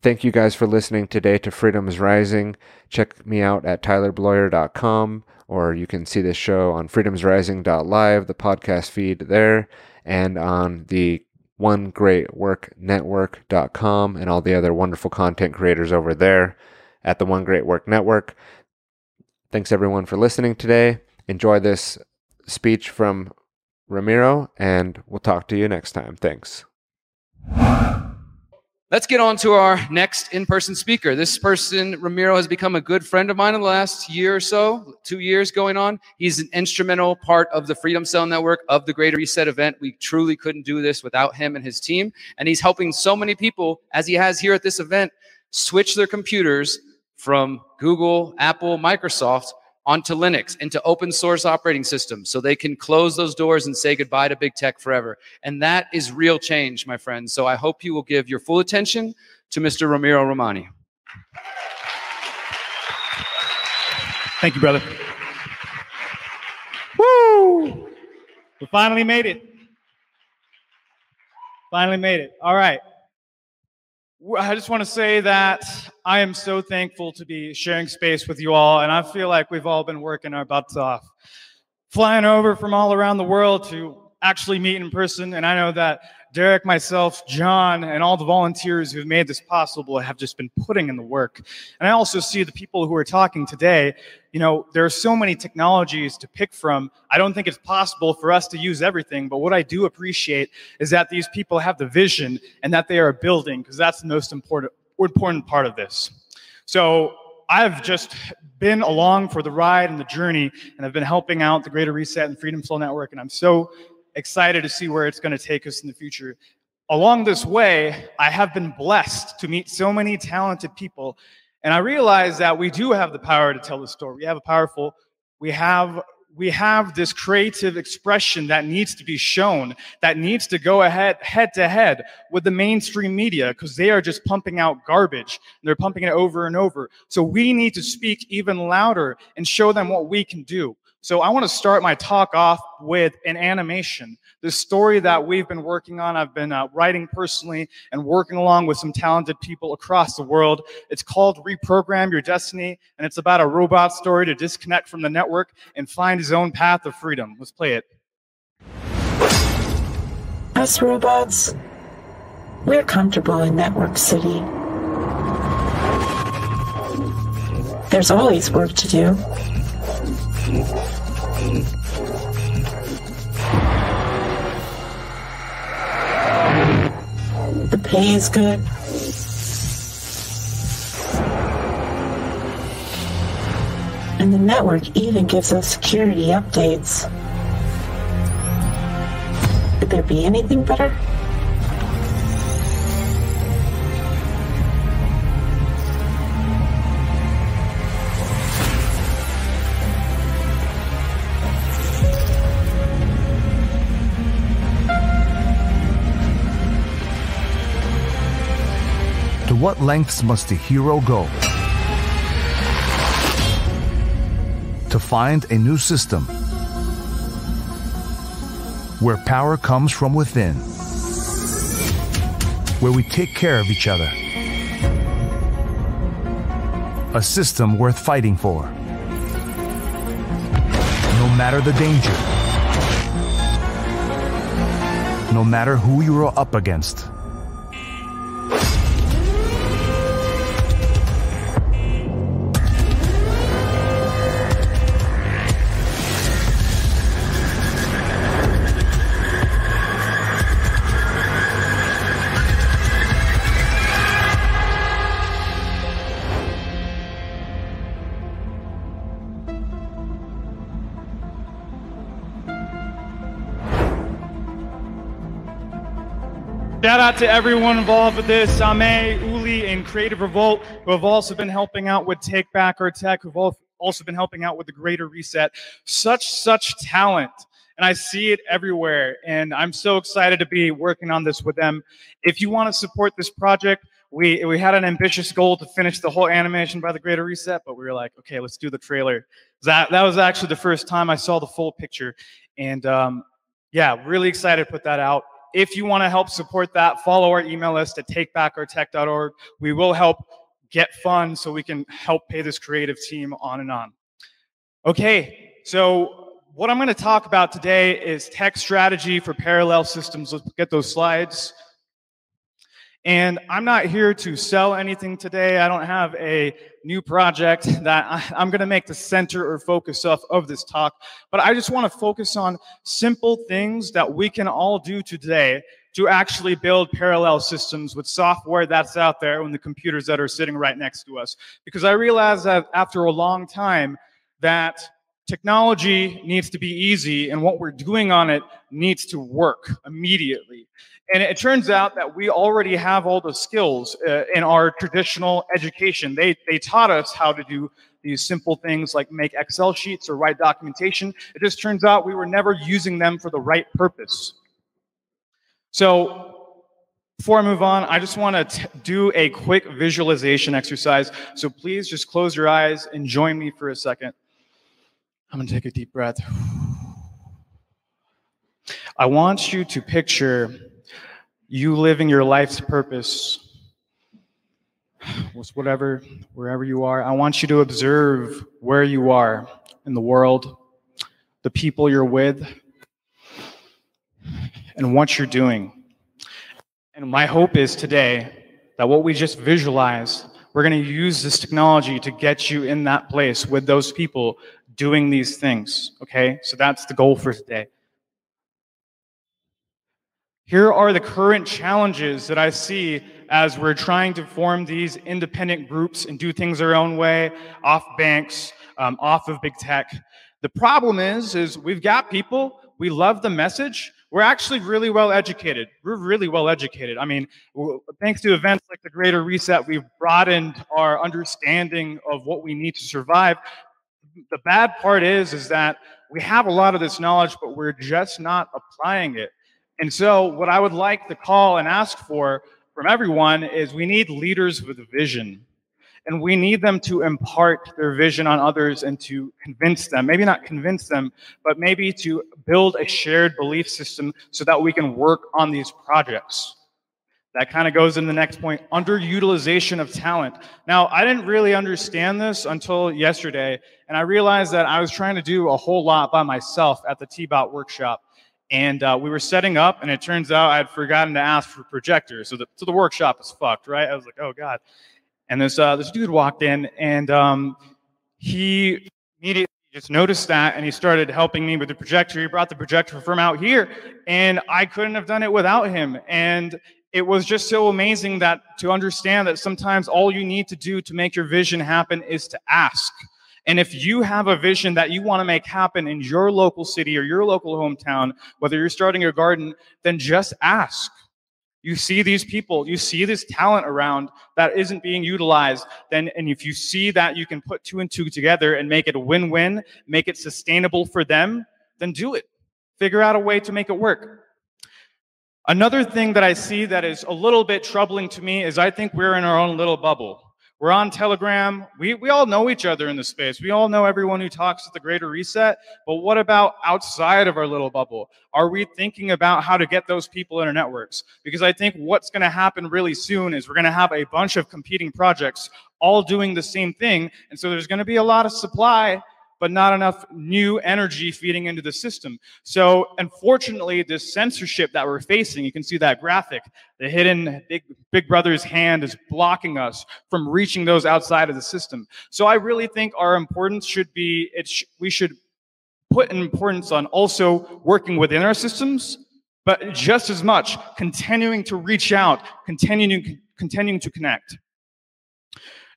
Thank you guys for listening today to Freedom's Rising. Check me out at tylerbloyer.com or you can see this show on freedomsrising.live, the podcast feed there, and on the one great work network.com and all the other wonderful content creators over there at the one great work network. Thanks everyone for listening today. Enjoy this speech from ramiro and we'll talk to you next time. Thanks Let's get on to our next in person speaker. This person, Ramiro, has become a good friend of mine in the last year or so, two years going on. He's an instrumental part of the Freedom Cell Network, of the Greater Reset event. We truly couldn't do this without him and his team. And he's helping so many people, as he has here at this event, switch their computers from Google, Apple, Microsoft onto Linux, into open source operating systems, so they can close those doors and say goodbye to big tech forever. And that is real change, my friends. So I hope you will give your full attention to Mr. Ramiro Romani. Thank you, brother. Woo! We finally made it. Finally made it. All right. I just want to say that I am so thankful to be sharing space with you all, and I feel like we've all been working our butts off, flying over from all around the world to actually meet in person. And I know that Derek, myself, John, and all the volunteers who've made this possible have just been putting in the work. And I also see the people who are talking today. You know, there are so many technologies to pick from. I don't think it's possible for us to use everything, but what I do appreciate is that these people have the vision and that they are building, because that's the most important, important part of this. So I've just been along for the ride and the journey, and I've been helping out the Greater Reset and Freedom Cell Network, and I'm so excited to see where it's going to take us in the future. Along this way, I have been blessed to meet so many talented people, and I realize that we do have the power to tell the story. We have a powerful, we have we have this creative expression that needs to be shown, that needs to go ahead head to head with the mainstream media because they are just pumping out garbage. And they're pumping it over and over. So we need to speak even louder and show them what we can do. So I want to start my talk off with an animation. This story that we've been working on, I've been uh, writing personally and working along with some talented people across the world. It's called Reprogram Your Destiny, and it's about a robot story to disconnect from the network and find his own path of freedom. Let's play it. Us robots, we're comfortable in Network City. There's always work to do. The pay is good. And the network even gives us security updates. Could there be anything better? What lengths must a hero go to find a new system where power comes from within, where we take care of each other? A system worth fighting for, no matter the danger, no matter who you are up against. Out to everyone involved with this, Same, Uli, and Creative Revolt, who have also been helping out with Take Back Our Tech, who've also been helping out with the Greater Reset. Such, such talent. And I see it everywhere. And I'm so excited to be working on this with them. If you want to support this project, we, we had an ambitious goal to finish the whole animation by the Greater Reset, but we were like, okay, let's do the trailer. That, that was actually the first time I saw the full picture. And um, yeah, really excited to put that out. If you want to help support that, follow our email list at takebackourtech.org. We will help get funds so we can help pay this creative team on and on. Okay, so what I'm going to talk about today is tech strategy for parallel systems. Let's get those slides. And I'm not here to sell anything today. I don't have a new project that I, am going to make the center or focus of, of this talk. But I just want to focus on simple things that we can all do today to actually build parallel systems with software that's out there and the computers that are sitting right next to us. Because I realized that after a long time that technology needs to be easy and what we're doing on it needs to work immediately. And it turns out that we already have all the skills uh, in our traditional education. They, they taught us how to do these simple things like make Excel sheets or write documentation. It just turns out we were never using them for the right purpose. So before I move on, I just want to do a quick visualization exercise. So please just close your eyes and join me for a second. I'm going to take a deep breath. I want you to picture you living your life's purpose with whatever wherever you are i want you to observe where you are in the world the people you're with and what you're doing. And my hope is today that what we just visualized we're going to use this technology to get you in that place with those people doing these things okay? So that's the goal for today here are the current challenges that I see as we're trying to form these independent groups and do things our own way, off banks, um, off of big tech. The problem is, is we've got people, we love the message, we're actually really well educated. We're really well educated. I mean, thanks to events like the Greater Reset, we've broadened our understanding of what we need to survive. The bad part is, is that we have a lot of this knowledge, but we're just not applying it. And so, what I would like to call and ask for from everyone is we need leaders with vision. And we need them to impart their vision on others and to convince them, maybe not convince them, but maybe to build a shared belief system so that we can work on these projects. That kind of goes in the next point underutilization of talent. Now, I didn't really understand this until yesterday, and I realized that I was trying to do a whole lot by myself at the T-Bot workshop. And uh, we were setting up, and it turns out I had forgotten to ask for projectors. So the, so the workshop is fucked, right? I was like, oh, God. And this, uh, this dude walked in, and um, he immediately just noticed that, and he started helping me with the projector. He brought the projector from out here, and I couldn't have done it without him. And it was just so amazing that to understand that sometimes all you need to do to make your vision happen is to ask. And if you have a vision that you want to make happen in your local city or your local hometown, whether you're starting a garden, then just ask. You see these people, you see this talent around that isn't being utilized, then and if you see that you can put two and two together and make it a win-win, make it sustainable for them, then do it. Figure out a way to make it work. Another thing that I see that is a little bit troubling to me is I think we're in our own little bubble. We're on Telegram. We, we all know each other in the space. We all know everyone who talks at the Greater Reset. But what about outside of our little bubble? Are we thinking about how to get those people in our networks? Because I think what's going to happen really soon is we're going to have a bunch of competing projects all doing the same thing. And so there's going to be a lot of supply but not enough new energy feeding into the system. So, unfortunately, this censorship that we're facing, you can see that graphic, the hidden big, big brother's hand is blocking us from reaching those outside of the system. So, I really think our importance should be, it sh- we should put an importance on also working within our systems, but just as much continuing to reach out, continuing, continuing to connect.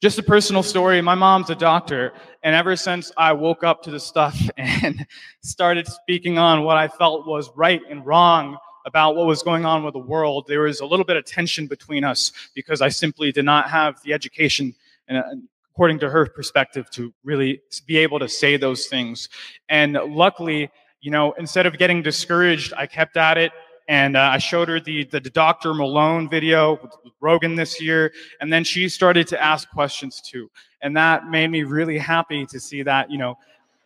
Just a personal story. My mom's a doctor, and ever since I woke up to the stuff (laughs) and started speaking on what I felt was right and wrong about what was going on with the world, there was a little bit of tension between us because I simply did not have the education and uh, according to her perspective to really be able to say those things. And luckily, you know, instead of getting discouraged, I kept at it and uh, I showed her the, the, Dr. Malone video with, with Rogan this year, and then she started to ask questions too, and that made me really happy to see that you know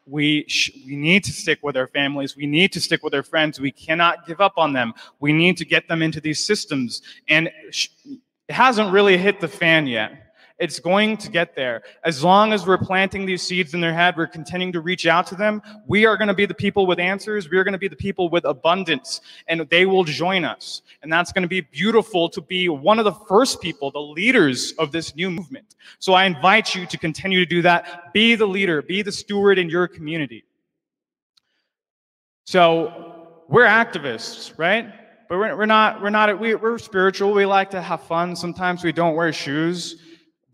we sh- we need to stick with our families, we need to stick with our friends, we cannot give up on them, we need to get them into these systems, and sh- it hasn't really hit the fan yet. It's going to get there. As long as we're planting these seeds in their head, we're continuing to reach out to them. We are going to be the people with answers. We are going to be the people with abundance, and they will join us. And that's going to be beautiful to be one of the first people, the leaders of this new movement. So I invite you to continue to do that. Be the leader, be the steward in your community. So we're activists, right? But we're, we're not, we're not, we, we're spiritual. We like to have fun. Sometimes we don't wear shoes.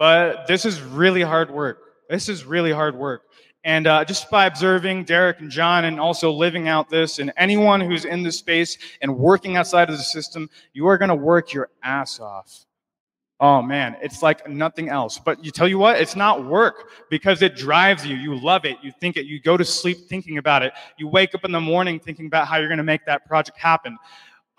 But this is really hard work. This is really hard work. And uh, just by observing Derek and John and also living out this, and anyone who's in this space and working outside of the system, you are going to work your ass off. Oh man, it's like nothing else. But you tell you what, it's not work because it drives you. You love it. You think it. You go to sleep thinking about it. You wake up in the morning thinking about how you're going to make that project happen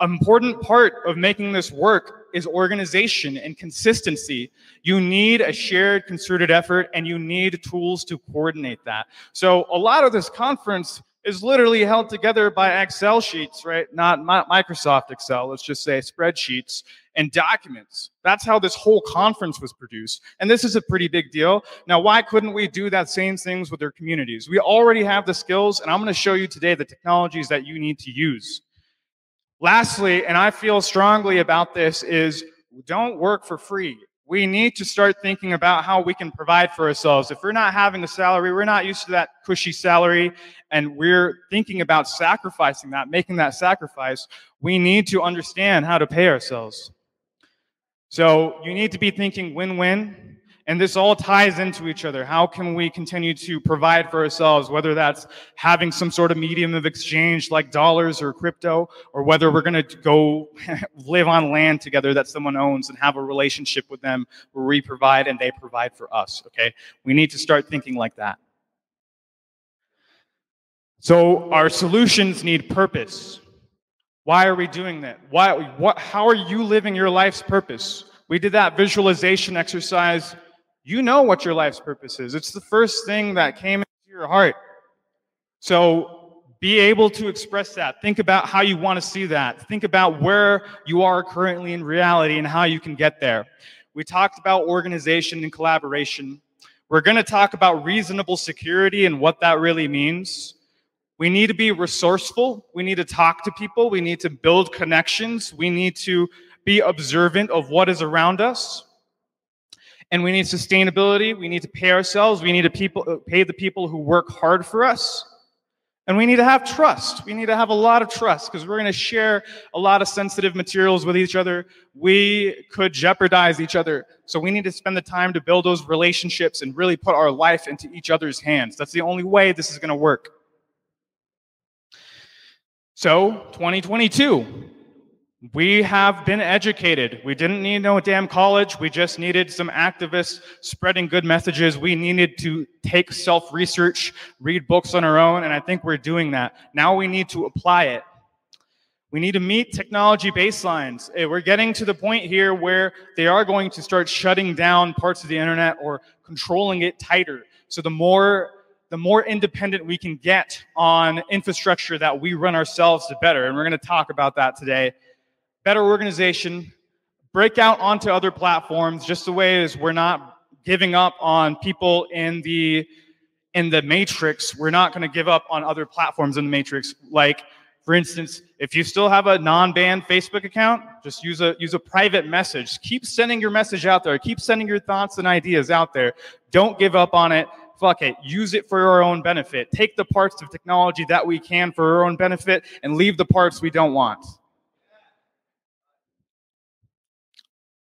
important part of making this work is organization and consistency. You need a shared concerted effort and you need tools to coordinate that. So a lot of this conference is literally held together by Excel sheets, right? Not Microsoft Excel, let's just say spreadsheets and documents. That's how this whole conference was produced. And this is a pretty big deal. Now, why couldn't we do that same things with their communities? We already have the skills, and I'm going to show you today the technologies that you need to use. Lastly, and I feel strongly about this, is don't work for free. We need to start thinking about how we can provide for ourselves. If we're not having a salary, we're not used to that cushy salary, and we're thinking about sacrificing that, making that sacrifice, we need to understand how to pay ourselves. So you need to be thinking win win. And this all ties into each other. How can we continue to provide for ourselves, whether that's having some sort of medium of exchange like dollars or crypto, or whether we're going to go (laughs) live on land together that someone owns and have a relationship with them where we provide and they provide for us. Okay? We need to start thinking like that. So our solutions need purpose. Why are we doing that? Why, what, how are you living your life's purpose? We did that visualization exercise you know what your life's purpose is. It's the first thing that came into your heart. So be able to express that. Think about how you want to see that. Think about where you are currently in reality and how you can get there. We talked about organization and collaboration. We're going to talk about reasonable security and what that really means. We need to be resourceful. We need to talk to people. We need to build connections. We need to be observant of what is around us and we need sustainability. We need to pay ourselves. We need to people, uh, pay the people who work hard for us. And we need to have trust. We need to have a lot of trust because we're going to share a lot of sensitive materials with each other. We could jeopardize each other. So we need to spend the time to build those relationships and really put our life into each other's hands. That's the only way this is going to work. So, 2022, we have been educated. We didn't need no damn college. We just needed some activists spreading good messages. We needed to take self research, read books on our own, and I think we're doing that. Now we need to apply it. We need to meet technology baselines. Eh, we're getting to the point here where they are going to start shutting down parts of the internet or controlling it tighter. So the more the more independent we can get on infrastructure that we run ourselves, the better. And we're going to talk about that today better organization, break out onto other platforms just the way as we're not giving up on people in the in the matrix. We're not going to give up on other platforms in the matrix. Like for instance if you still have a non-banned facebook account just use a use a private message. Keep sending your message out there. Keep sending your thoughts and ideas out there. Don't give up on it. Fuck it. Use it for our own benefit. Take the parts of technology that we can for our own benefit and leave the parts we don't want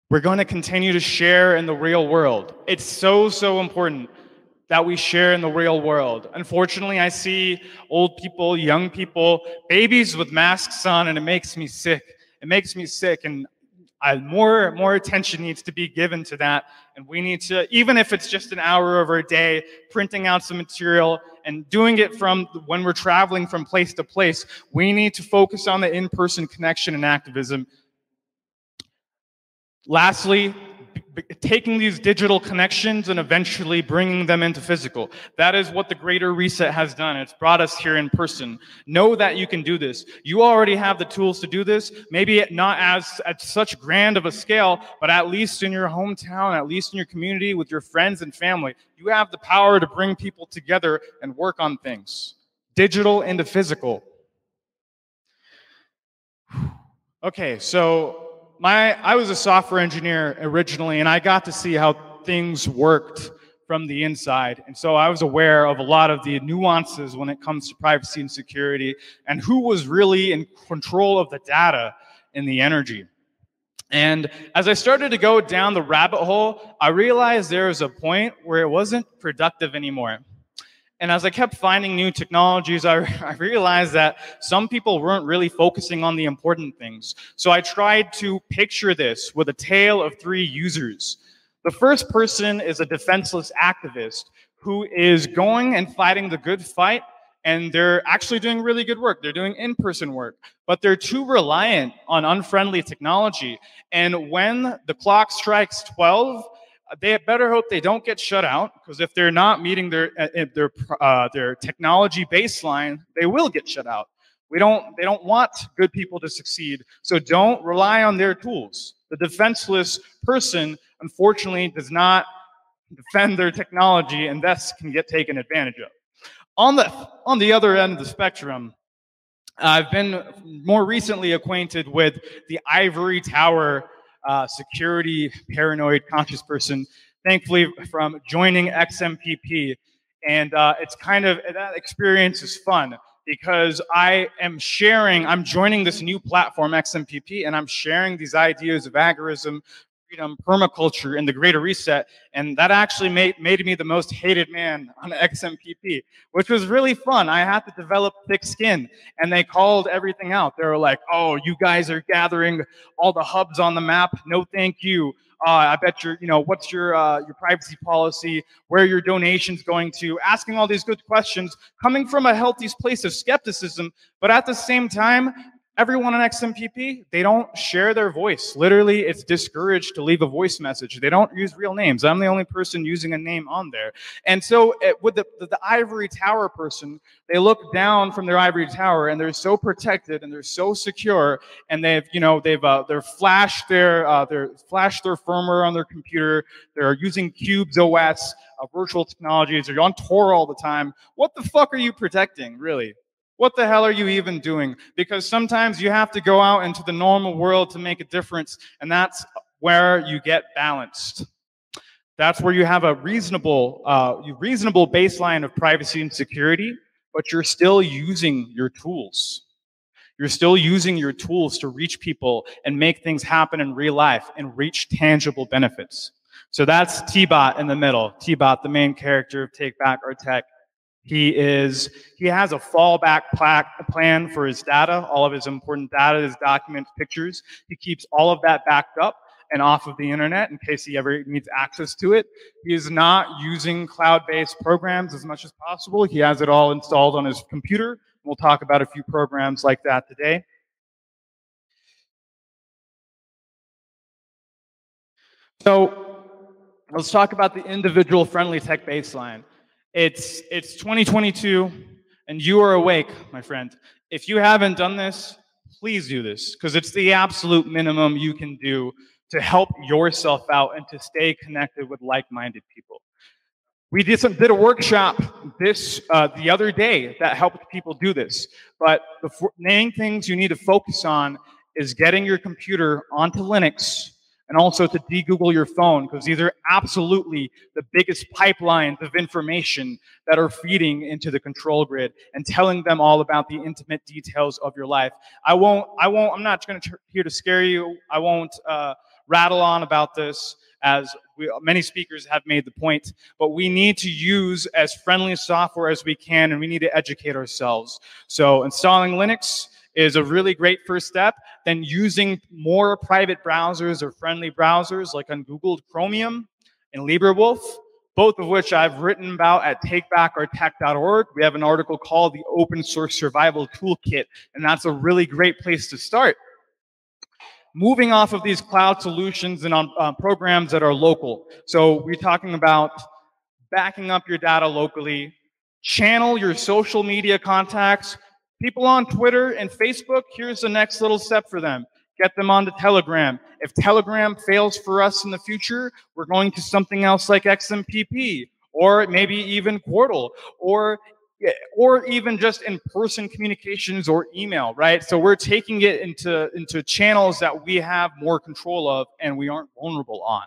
We're going to continue to share in the real world. It's so, so important. that we share in the real world. Unfortunately, I see old people, young people, babies with masks on, and it makes me sick. It makes me sick, and I, more more attention needs to be given to that, and we need to, even if it's just an hour of our day, printing out some material and doing it from when we're traveling from place to place. We need to focus on the in-person connection and activism. Lastly, taking these digital connections and eventually bringing them into physical. That is what the greater reset has done. It's brought us here in person. Know that you can do this. You already have the tools to do this. Maybe not as at such grand of a scale, but at least in your hometown, at least in your community with your friends and family. You have the power to bring people together and work on things. Digital into physical. (sighs) Okay, so my I was a software engineer originally, and I got to see how things worked from the inside. And so I was aware of a lot of the nuances when it comes to privacy and security and who was really in control of the data and the energy. And as I started to go down the rabbit hole, I realized there was a point where it wasn't productive anymore. And as I kept finding new technologies, I, (laughs) I, realized that some people weren't really focusing on the important things. So I tried to picture this with a tale of three users. The first person is a defenseless activist who is going and fighting the good fight, and they're actually doing really good work. They're doing in person work, but they're too reliant on unfriendly technology. And when the clock strikes 12, they better hope they don't get shut out because if they're not meeting their uh, uh, their uh, their technology baseline, they will get shut out. We don't they don't want good people to succeed, so don't rely on their tools. The defenseless person, unfortunately, does not defend their technology, and thus can get taken advantage of. On the on the other end of the spectrum, I've been more recently acquainted with the ivory tower uh, security paranoid conscious person, thankfully, from joining XMPP. And uh, it's kind of that experience is fun because I am sharing, I'm joining this new platform, XMPP, and I'm sharing these ideas of agorism, freedom, permaculture, and the Greater Reset. And that actually made, made me the most hated man on XMPP, which was really fun. I had to develop thick skin, and they called everything out. They were like, "Oh, you guys are gathering all the hubs on the map. No, thank you." Uh, I bet you're, you know, what's your uh, your privacy policy? Where your donations going to? Asking all these good questions, coming from a healthy place of skepticism, but at the same time, Everyone on XMPP, they don't share their voice. Literally, it's discouraged to leave a voice message. They don't use real names. I'm the only person using a name on there. And so, it, with the, the, the ivory tower person, they look down from their ivory tower and they're so protected and they're so secure. And they've, you know, they've uh, they're flashed their uh, they're flashed their firmware on their computer. They're using Qubes OS, uh, virtual technologies. They're on Tor all the time. What the fuck are you protecting, really? What the hell are you even doing? Because sometimes you have to go out into the normal world to make a difference, and that's where you get balanced. That's where you have a reasonable, uh, reasonable baseline of privacy and security, but you're still using your tools. You're still using your tools to reach people and make things happen in real life and reach tangible benefits. So that's T-Bot in the middle. T-Bot, the main character of Take Back Our Tech. He is he has a fallback plan for his data, all of his important data, his documents, pictures. He keeps all of that backed up and off of the internet in case he ever needs access to it. He is not using cloud-based programs as much as possible. He has it all installed on his computer. We'll talk about a few programs like that today. So let's talk about the individual friendly tech baseline. It's, it's 2022, and you are awake, my friend. If you haven't done this, please do this, because it's the absolute minimum you can do to help yourself out and to stay connected with like-minded people. We did some did a workshop this uh, the other day that helped people do this. But the main things you need to focus on is getting your computer onto Linux and also to de-Google your phone because these are absolutely the biggest pipelines of information that are feeding into the control grid and telling them all about the intimate details of your life. I won't, I won't, I'm not going to here to scare you. I won't uh, rattle on about this. as we, many speakers have made the point. But we need to use as friendly software as we can, and we need to educate ourselves. So installing Linux is a really great first step. Then using more private browsers or friendly browsers like ungoogled Chromium and LibreWolf, both of which I've written about at takebackourtech.org. We have an article called the Open Source Survival Toolkit, and that's a really great place to start. Moving off of these cloud solutions and on uh, programs that are local. So we're talking about backing up your data locally, channel your social media contacts People on Twitter and Facebook, here's the next little step for them. Get them onto Telegram. If Telegram fails for us in the future, we're going to something else like XMPP or maybe even Quordle or or even just in-person communications or email, right? So we're taking it into into channels that we have more control of and we aren't vulnerable on.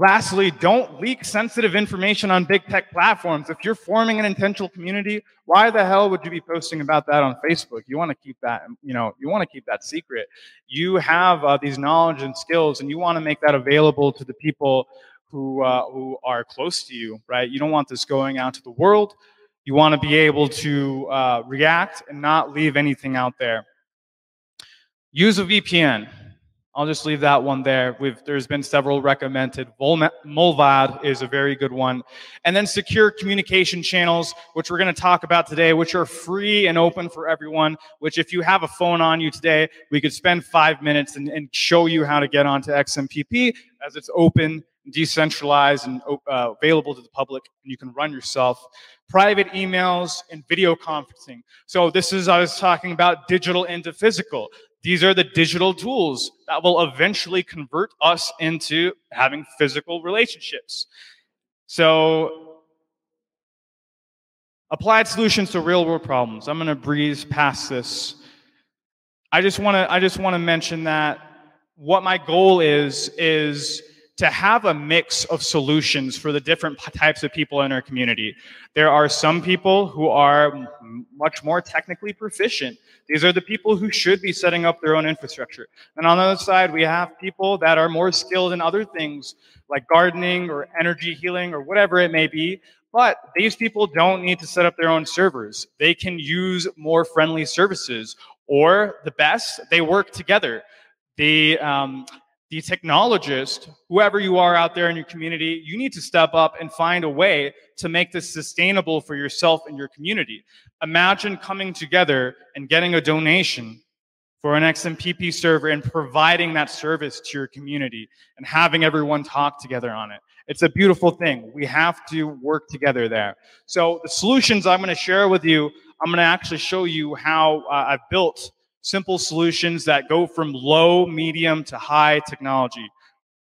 Lastly, don't leak sensitive information on big tech platforms. If you're forming an intentional community, why the hell would you be posting about that on Facebook? You want to keep that, you know, you want to keep that secret. You have uh, these knowledge and skills, and you want to make that available to the people who uh, who are close to you, right? You don't want this going out to the world. You want to be able to uh, react and not leave anything out there. Use a VPN. I'll just leave that one there. We've, there's been several recommended. Mullvad is a very good one. And then secure communication channels, which we're going to talk about today, which are free and open for everyone, which if you have a phone on you today, we could spend five minutes and, and show you how to get onto XMPP as it's open, decentralized, and uh, available to the public, and you can run yourself. Private emails and video conferencing. So this is, I was talking about digital into physical. These are the digital tools that will eventually convert us into having physical relationships. So, applied solutions to real world problems. I'm going to breeze past this. I just want to I just want to mention that what my goal is is to have a mix of solutions for the different types of people in our community. There are some people who are much more technically proficient. These are the people who should be setting up their own infrastructure. And on the other side, we have people that are more skilled in other things like gardening or energy healing or whatever it may be. But these people don't need to set up their own servers. They can use more friendly services, or the best, they work together. The um, the technologist, whoever you are out there in your community, you need to step up and find a way to make this sustainable for yourself and your community. Imagine coming together and getting a donation for an XMPP server and providing that service to your community and having everyone talk together on it. It's a beautiful thing. We have to work together there. So the solutions I'm going to share with you, I'm going to actually show you how uh, I've built simple solutions that go from low, medium to high technology,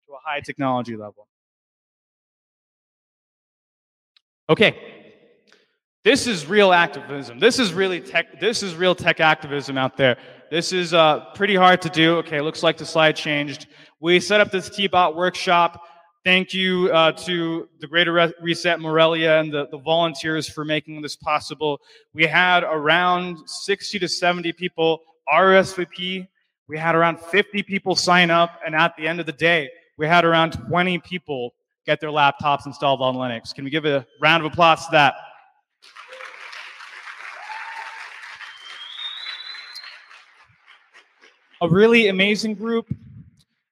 to a high technology level. Okay. This is real activism. This is really tech. This is real tech activism out there. This is uh, pretty hard to do. Okay, looks like the slide changed. We set up this T-Bot workshop. Thank you uh, to the Greater Reset Morelia and the, the volunteers for making this possible. We had around 60 to 70 people RSVP. We had around 50 people sign up, and at the end of the day, we had around 20 people get their laptops installed on Linux. Can we give a round of applause to that? A really amazing group.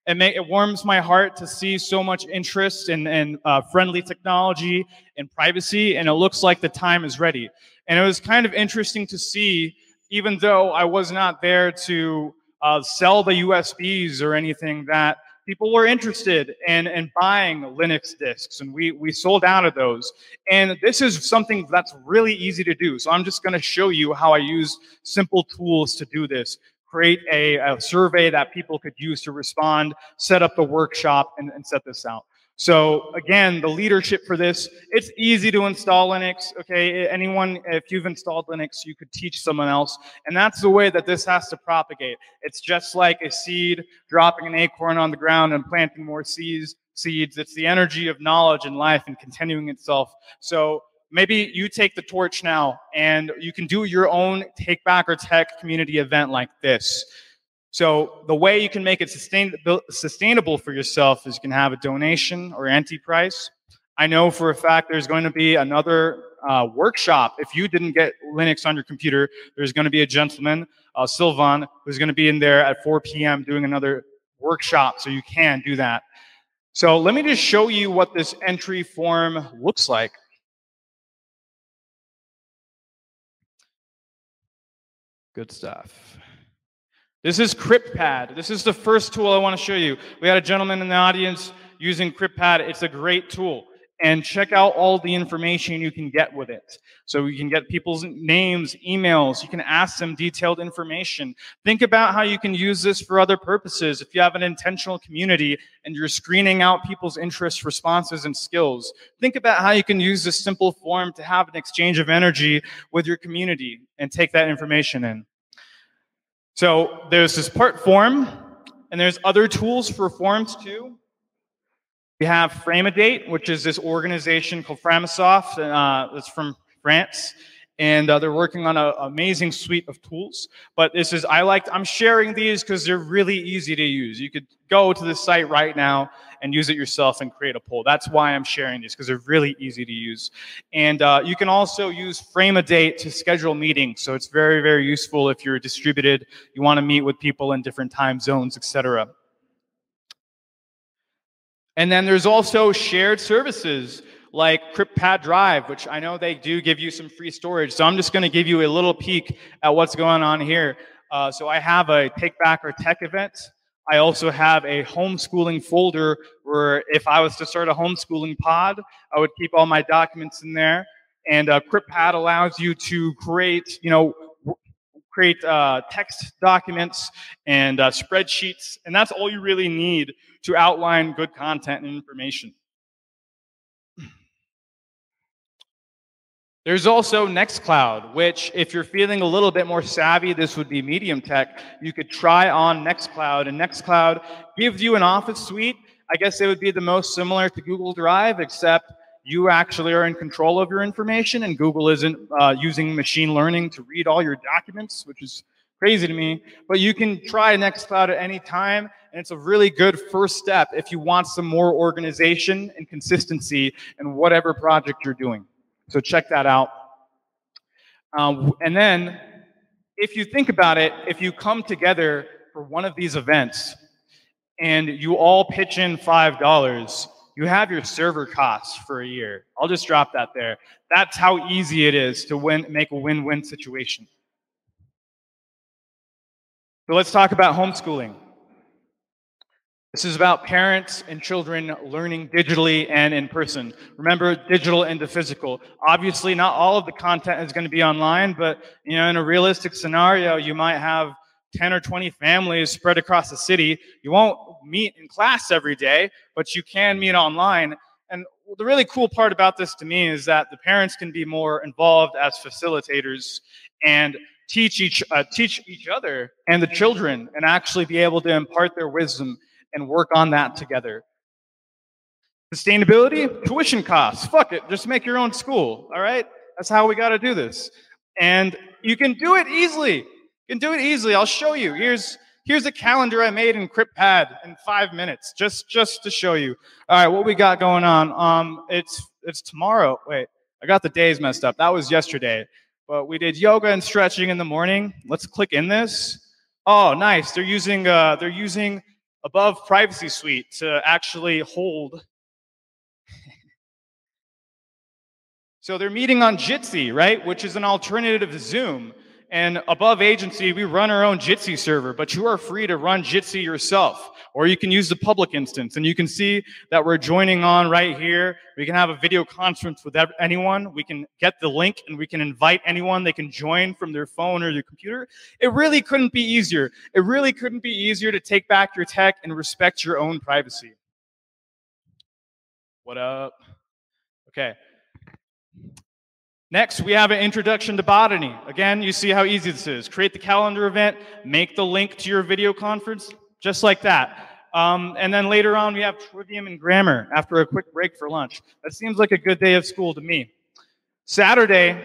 It, may, it warms my heart to see so much interest in, in uh, friendly technology and privacy, and it looks like the time is ready. And it was kind of interesting to see even though I was not there to uh, sell the USBs or anything, that people were interested in, in buying Linux disks, and we, we sold out of those. And this is something that's really easy to do. So I'm just going to show you how I use simple tools to do this. Create a, a survey that people could use to respond, set up the workshop, and, and set this out. So again, the leadership for this, it's easy to install Linux. Okay, anyone, if you've installed Linux, you could teach someone else. And that's the way that this has to propagate. It's just like a seed dropping an acorn on the ground and planting more seeds. Seeds. It's the energy of knowledge and life and continuing itself. So maybe you take the torch now and you can do your own take back our tech community event like this. So the way you can make it sustainable, for yourself is you can have a donation or anti-price. I know for a fact there's going to be another uh, workshop. If you didn't get Linux on your computer, there's going to be a gentleman, uh, Sylvan, who's going to be in there at 4 p.m. doing another workshop, so you can do that. So let me just show you what this entry form looks like. Good stuff. This is CryptPad. This is the first tool I want to show you. We had a gentleman in the audience using CryptPad. It's a great tool. And check out all the information you can get with it. So you can get people's names, emails. You can ask them detailed information. Think about how you can use this for other purposes. If you have an intentional community and you're screening out people's interests, responses, and skills, think about how you can use this simple form to have an exchange of energy with your community and take that information in. So there's this part form, and there's other tools for forms too. We have Framadate, which is this organization called Framasoft, uh, that's from France, and uh, they're working on an amazing suite of tools. But this is, I like, I'm sharing these because they're really easy to use. You could go to the site right now and use it yourself and create a poll. That's why I'm sharing these because they're really easy to use. And uh, you can also use Framadate to schedule meetings. So it's very, very useful if you're distributed, you want to meet with people in different time zones, etc. And then there's also shared services like CryptPad Drive, which I know they do give you some free storage. So I'm just going to give you a little peek at what's going on here. Uh, so I have a Take Back Our Tech event. I also have a homeschooling folder where if I was to start a homeschooling pod, I would keep all my documents in there. And uh, CryptPad allows you to create, you know, create uh, text documents and uh, spreadsheets, and that's all you really need to outline good content and information. There's also Nextcloud, which, if you're feeling a little bit more savvy, this would be medium tech. You could try on Nextcloud, and Nextcloud gives you an office suite. I guess it would be the most similar to Google Drive, except you actually are in control of your information, and Google isn't uh, using machine learning to read all your documents, which is crazy to me. But you can try Nextcloud at any time, and it's a really good first step if you want some more organization and consistency in whatever project you're doing. So check that out. Um, and then, if you think about it, if you come together for one of these events and you all pitch in $5, you have your server costs for a year. I'll just drop that there. That's how easy it is to win, make a win win situation. So let's talk about homeschooling. This is about parents and children learning digitally and in person. Remember, digital and the physical. Obviously, not all of the content is going to be online, but you know, in a realistic scenario, you might have 10 or 20 families spread across the city. You won't meet in class every day, but you can meet online. And the really cool part about this to me is that the parents can be more involved as facilitators and teach each uh, teach each other and the children and actually be able to impart their wisdom and work on that together. Sustainability, tuition costs. Fuck it, just make your own school. All right, that's how we got to do this, and you can do it easily. You can do it easily. I'll show you. Here's here's a calendar I made in CryptPad in five minutes, just just to show you. All right, what we got going on? Um, it's it's tomorrow. Wait, I got the days messed up. That was yesterday. But we did yoga and stretching in the morning. Let's click in this. Oh, nice. They're using uh, they're using above Privacy Suite to actually hold. so they're meeting on Jitsi, right, which is an alternative to Zoom. And above agency, we run our own Jitsi server, but you are free to run Jitsi yourself, or you can use the public instance. And you can see that we're joining on right here. We can have a video conference with anyone. We can get the link and we can invite anyone. They can join from their phone or their computer. It really couldn't be easier. It really couldn't be easier to take back your tech and respect your own privacy. What up? Okay. Next, we have an introduction to botany. Again, you see how easy this is. Create the calendar event, make the link to your video conference, just like that. Um, and then later on, we have trivium and grammar after a quick break for lunch. That seems like a good day of school to me. Saturday,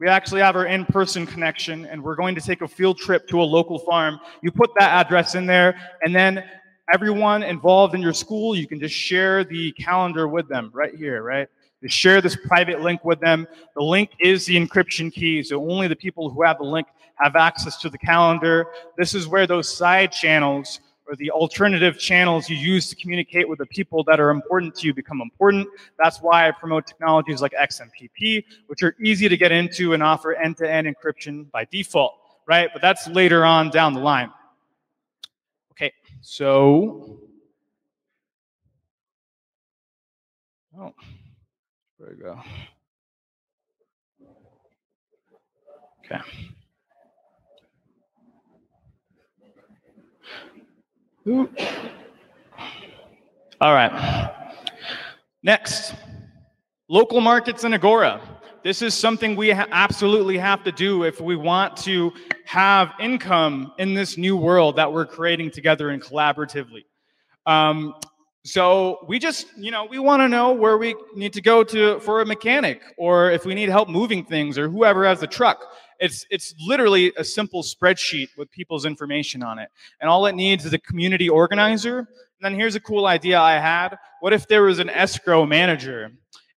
We actually have our in person connection, and we're going to take a field trip to a local farm. You put that address in there, and then everyone involved in your school, you can just share the calendar with them right here, right? to share this private link with them. The link is the encryption key, so only the people who have the link have access to the calendar. This is where those side channels or the alternative channels you use to communicate with the people that are important to you become important. That's why I promote technologies like XMPP, which are easy to get into and offer end-to-end encryption by default, right? But that's later on down the line. Okay, so, oh. There we go. Okay. All right. Next, local markets and Agora. This is something we ha- absolutely have to do if we want to have income in this new world that we're creating together and collaboratively. Um, so we just, you know, we want to know where we need to go to for a mechanic or if we need help moving things or whoever has the truck. It's it's literally a simple spreadsheet with people's information on it. And all it needs is a community organizer. And then here's a cool idea I had. What if there was an escrow manager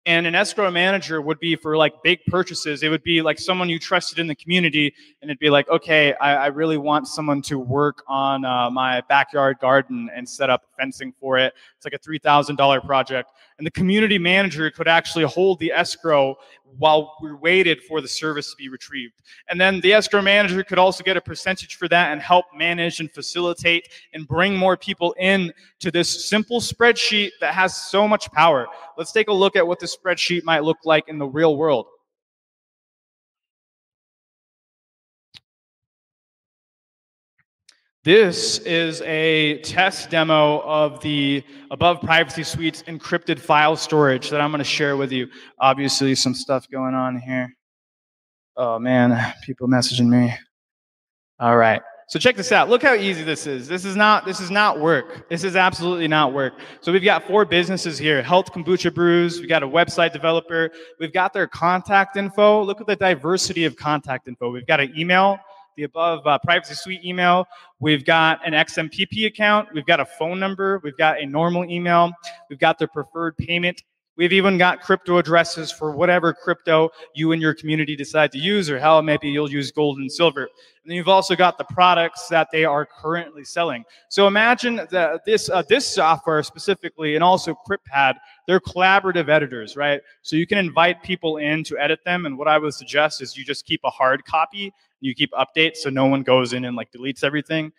and an escrow manager would be for like big purchases. It would be like someone you trusted in the community, and it'd be like, okay, I, I really want someone to work on uh, my backyard garden and set up fencing for it. It's like a three thousand dollar project, and the community manager could actually hold the escrow while we waited for the service to be retrieved. And then the escrow manager could also get a percentage for that and help manage and facilitate and bring more people in to this simple spreadsheet that has so much power. Let's take a look at what the spreadsheet might look like in the real world. This is a test demo of the above privacy suite's encrypted file storage that I'm going to share with you. Obviously, some stuff going on here. Oh man, people messaging me. All right. So check this out. Look how easy this is. This is not this is not work. This is absolutely not work. So we've got four businesses here. Health Kombucha Brews. We've got a website developer. We've got their contact info. Look at the diversity of contact info. We've got an email the above uh, privacy suite email. We've got an XMPP account. We've got a phone number. We've got a normal email. We've got their preferred payment. We've even got crypto addresses for whatever crypto you and your community decide to use, or hell, maybe you'll use gold and silver. And then you've also got the products that they are currently selling. So imagine that this uh, this software specifically, and also CryptPad, they're collaborative editors, right? So you can invite people in to edit them. And what I would suggest is you just keep a hard copy you keep updates so no one goes in and like deletes everything.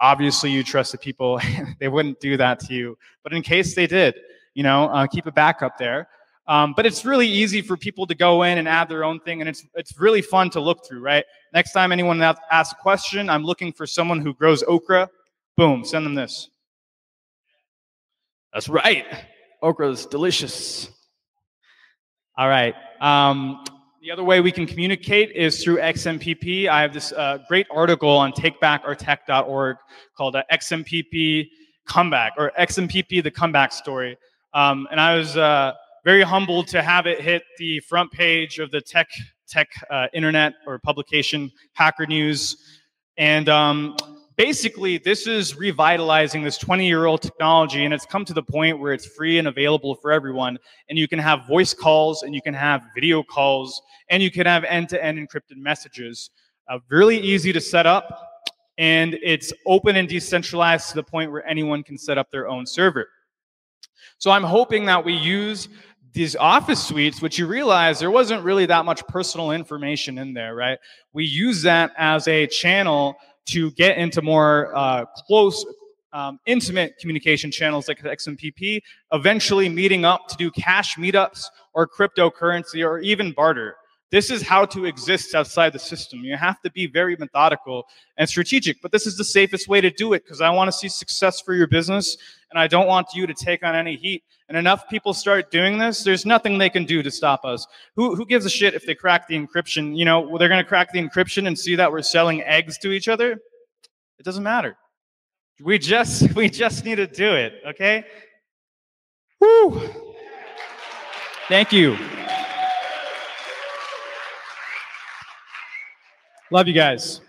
Obviously, you trust the people; (laughs) they wouldn't do that to you. But in case they did, you know, uh, keep a backup there. Um, but it's really easy for people to go in and add their own thing, and it's it's really fun to look through. Right? Next time anyone asks a question, I'm looking for someone who grows okra. Boom, send them this. That's right. Okra is delicious. All right. Um, the other way we can communicate is through XMPP. I have this uh, great article on takebackourtech.org called uh, XMPP Comeback or XMPP The Comeback Story. Um, and I was uh, very humbled to have it hit the front page of the tech tech uh, internet or publication Hacker News. And um, basically, this is revitalizing this 20 year old technology, and it's come to the point where it's free and available for everyone. And you can have voice calls, and you can have video calls, and you can have end to end encrypted messages. Uh, really easy to set up, and it's open and decentralized to the point where anyone can set up their own server. So I'm hoping that we use these office suites, which you realize there wasn't really that much personal information in there, right? We use that as a channel to get into more uh, close, um, intimate communication channels like XMPP, eventually meeting up to do cash meetups or cryptocurrency or even barter. This is how to exist outside the system. You have to be very methodical and strategic, but this is the safest way to do it because I want to see success for your business and I don't want you to take on any heat. And enough people start doing this, there's nothing they can do to stop us. Who, who gives a shit if they crack the encryption? You know, they're going to crack the encryption and see that we're selling eggs to each other. It doesn't matter. We just (laughs) we just need to do it, okay? Woo! Thank you. Love you guys.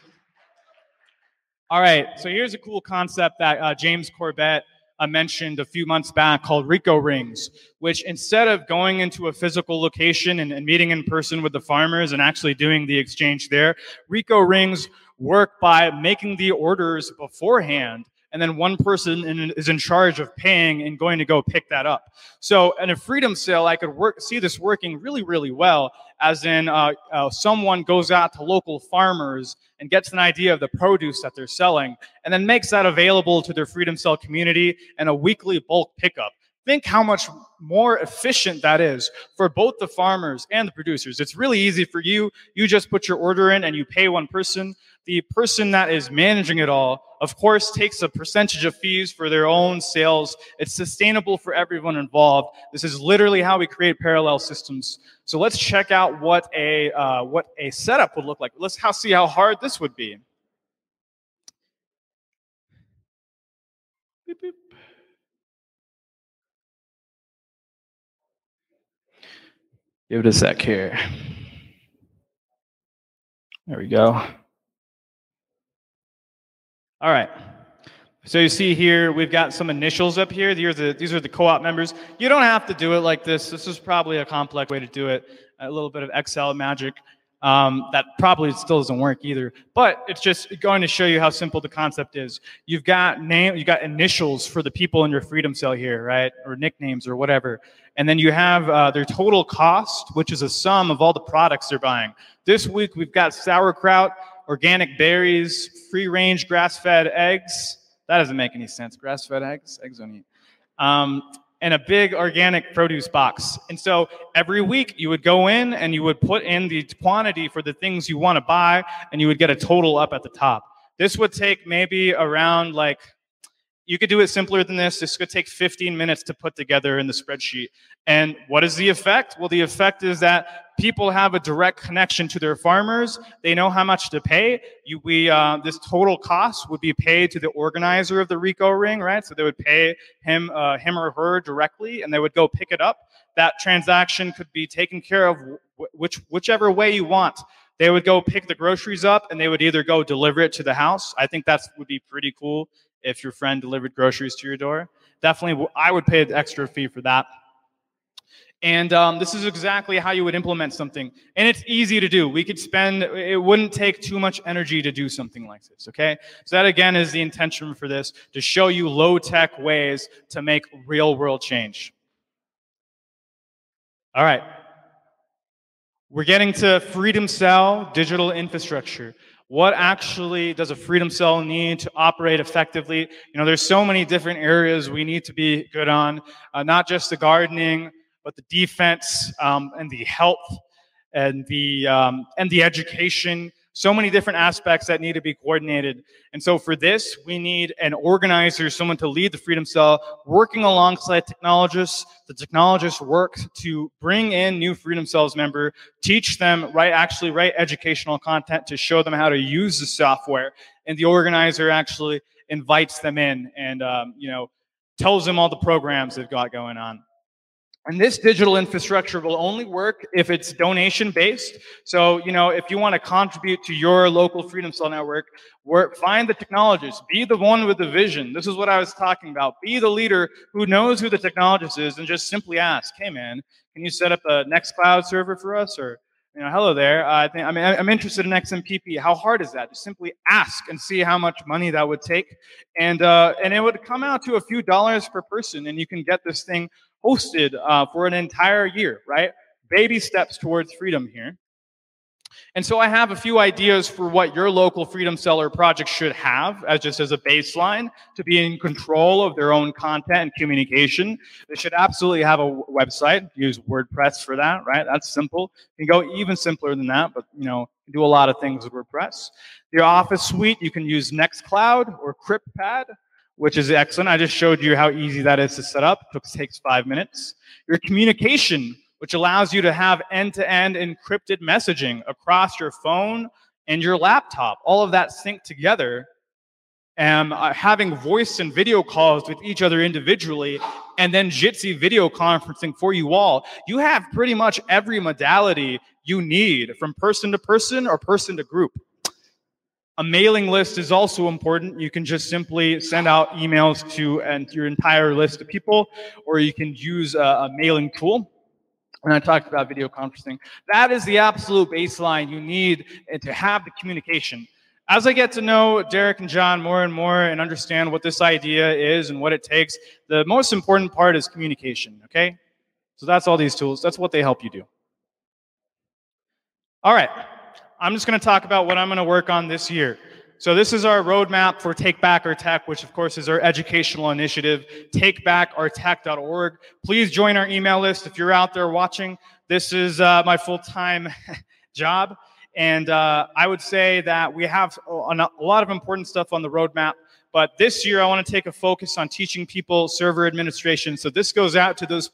All right, so here's a cool concept that uh, James Corbett uh, mentioned a few months back called REKO rings, which instead of going into a physical location and, and meeting in person with the farmers and actually doing the exchange there, REKO rings work by making the orders beforehand and then one person in, is in charge of paying and going to go pick that up. So in a freedom cell, I could work, see this working really, really well, as in uh, uh, someone goes out to local farmers and gets an idea of the produce that they're selling, and then makes that available to their freedom cell community and a weekly bulk pickup. Think how much more efficient that is for both the farmers and the producers. It's really easy for you. You just put your order in and you pay one person the person that is managing it all, of course, takes a percentage of fees for their own sales. It's sustainable for everyone involved. This is literally how we create parallel systems. So let's check out what a uh, what a setup would look like. Let's see how hard this would be. Beep, beep. Give it a sec here. There we go. All right. So you see here, we've got some initials up here. These are the, these are the co-op members. You don't have to do it like this. This is probably a complex way to do it. A little bit of Excel magic. Um, that probably still doesn't work either. But it's just going to show you how simple the concept is. You've got name, you've got initials for the people in your freedom cell here, right? Or nicknames or whatever. And then you have uh, their total cost, which is a sum of all the products they're buying. This week we've got sauerkraut organic berries, free range grass fed eggs. That doesn't make any sense. Grass fed eggs? Eggs don't eat. Um, and a big organic produce box. And so every week you would go in and you would put in the quantity for the things you want to buy and you would get a total up at the top. This would take maybe around like you could do it simpler than this. This could take 15 minutes to put together in the spreadsheet. And what is the effect? Well, the effect is that people have a direct connection to their farmers. They know how much to pay. You, we, uh, this total cost would be paid to the organizer of the REKO ring, right? So they would pay him, uh, him or her directly, and they would go pick it up. That transaction could be taken care of which, whichever way you want. They would go pick the groceries up, and they would either go deliver it to the house. I think that would be pretty cool if your friend delivered groceries to your door. Definitely, I would pay an extra fee for that. And um, this is exactly how you would implement something. And it's easy to do. We could spend, it wouldn't take too much energy to do something like this, okay? So that again is the intention for this, to show you low tech ways to make real world change. All right. We're getting to Freedom Cell digital infrastructure. What actually does a freedom cell need to operate effectively? You know, there's so many different areas we need to be good on, uh, not just the gardening, but the defense um, and the health and the um, and the education so many different aspects that need to be coordinated. And so for this, we need an organizer, someone to lead the Freedom Cell, working alongside technologists. The technologists work to bring in new Freedom Cells member, teach them, right, actually write educational content to show them how to use the software. And the organizer actually invites them in and, um, you know, tells them all the programs they've got going on. And this digital infrastructure will only work if it's donation based. So, you know, if you want to contribute to your local Freedom Cell network, work, find the technologist, be the one with the vision. This is what I was talking about. Be the leader who knows who the technologist is and just simply ask, hey man, can you set up a Nextcloud server for us? Or, you know, hello there. I think, I mean, I'm interested in XMPP. How hard is that? Just simply ask and see how much money that would take. And, uh, and it would come out to a few dollars per person and you can get this thing hosted uh, for an entire year, right? Baby steps towards freedom here. And so I have a few ideas for what your local freedom seller project should have as just as a baseline to be in control of their own content and communication. They should absolutely have a website. Use WordPress for that, right? That's simple. You can go even simpler than that, but you know, do a lot of things with WordPress. Your office suite, you can use Nextcloud or CryptPad which is excellent. I just showed you how easy that is to set up. It takes five minutes. Your communication, which allows you to have end-to-end encrypted messaging across your phone and your laptop. All of that synced together. And uh, having voice and video calls with each other individually, and then Jitsi video conferencing for you all. You have pretty much every modality you need from person to person or person to group. A mailing list is also important. You can just simply send out emails to and your entire list of people, or you can use a, a mailing tool. And I talked about video conferencing. That is the absolute baseline you need eh, to have the communication. As I get to know Derek and John more and more and understand what this idea is and what it takes, the most important part is communication, okay? So that's all these tools. That's what they help you do. All right. I'm just going to talk about what I'm going to work on this year. So this is our roadmap for Take Back Our Tech, which of course is our educational initiative, takebackourtech.org. Please join our email list if you're out there watching. This is uh, my full-time (laughs) job. And uh, I would say that we have a lot of important stuff on the roadmap. But this year, I want to take a focus on teaching people server administration. So this goes out to those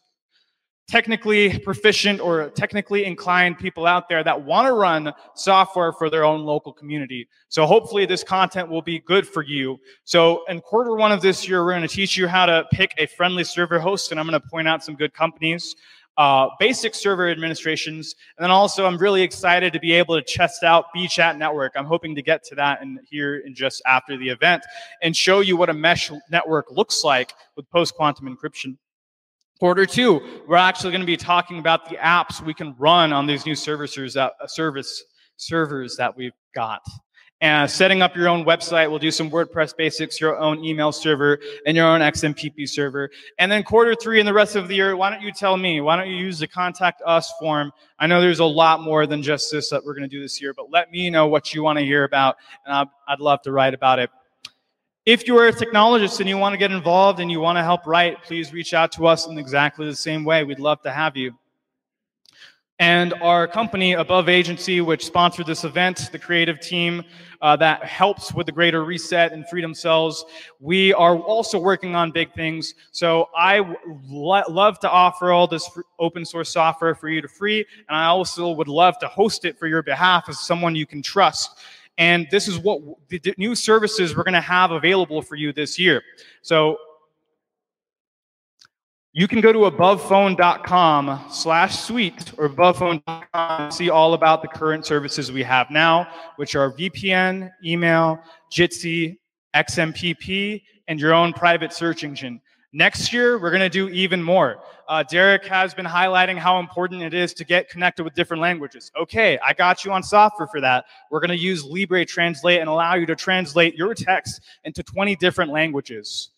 technically proficient or technically inclined people out there that want to run software for their own local community. So hopefully this content will be good for you. So in quarter one of this year, we're going to teach you how to pick a friendly server host, and I'm going to point out some good companies. Uh, basic server administrations, and then also I'm really excited to be able to test out Beechat Network. I'm hoping to get to that in here in just after the event and show you what a mesh network looks like with post-quantum encryption. Quarter two, we're actually going to be talking about the apps we can run on these new services that, uh, service servers that we've got. And setting up your own website, we'll do some WordPress basics, your own email server, and your own XMPP server. And then quarter three and the rest of the year, why don't you tell me? Why don't you use the contact us form? I know there's a lot more than just this that we're going to do this year, but let me know what you want to hear about, and I'd love to write about it. If you are a technologist and you want to get involved and you want to help write, please reach out to us in exactly the same way. We'd love to have you. And our company, Above Agency, which sponsored this event, the creative team uh, that helps with the greater reset and freedom cells, we are also working on big things. So I love to offer all this open source software for you to free, and I also would love to host it for your behalf as someone you can trust. And this is what the new services we're going to have available for you this year. So you can go to abovephone.com slash suite or abovephone.com see all about the current services we have now, which are VPN, email, Jitsi, XMPP, and your own private search engine. Next year, we're going to do even more. Uh, Derek has been highlighting how important it is to get connected with different languages. Okay, I got you on software for that. We're going to use Libre Translate and allow you to translate your text into 20 different languages.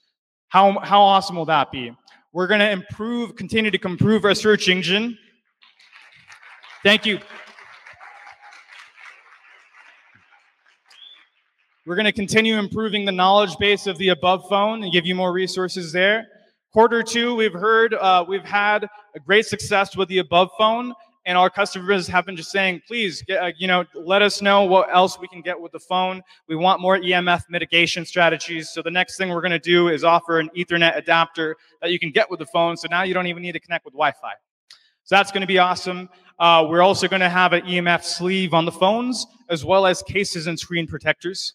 How, how awesome will that be? We're going to improve, continue to improve our search engine. Thank you. We're going to continue improving the knowledge base of the above phone and give you more resources there. Quarter two, we've heard uh, we've had a great success with the above phone, and our customers have been just saying, please, get, uh, you know, let us know what else we can get with the phone. We want more EMF mitigation strategies. So the next thing we're going to do is offer an Ethernet adapter that you can get with the phone. So now you don't even need to connect with Wi-Fi. So that's going to be awesome. Uh, we're also going to have an EMF sleeve on the phones, as well as cases and screen protectors.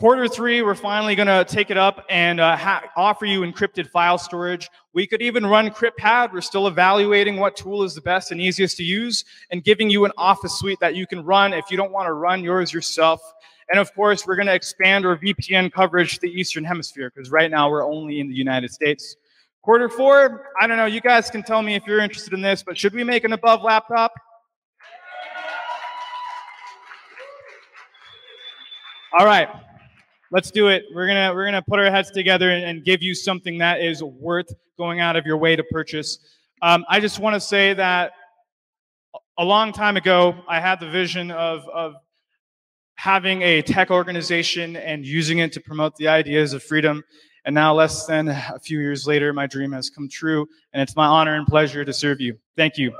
Quarter three, we're finally going to take it up and uh, ha- offer you encrypted file storage. We could even run CryptPad. We're still evaluating what tool is the best and easiest to use and giving you an office suite that you can run if you don't want to run yours yourself. And of course, we're going to expand our VPN coverage to the Eastern Hemisphere because right now we're only in the United States. Quarter four, I don't know, you guys can tell me if you're interested in this, but should we make an above laptop? All right. Let's do it. We're gonna we're gonna put our heads together and, and give you something that is worth going out of your way to purchase. Um, I just want to say that a long time ago, I had the vision of of having a tech organization and using it to promote the ideas of freedom. And now, less than a few years later, my dream has come true, and it's my honor and pleasure to serve you. Thank you.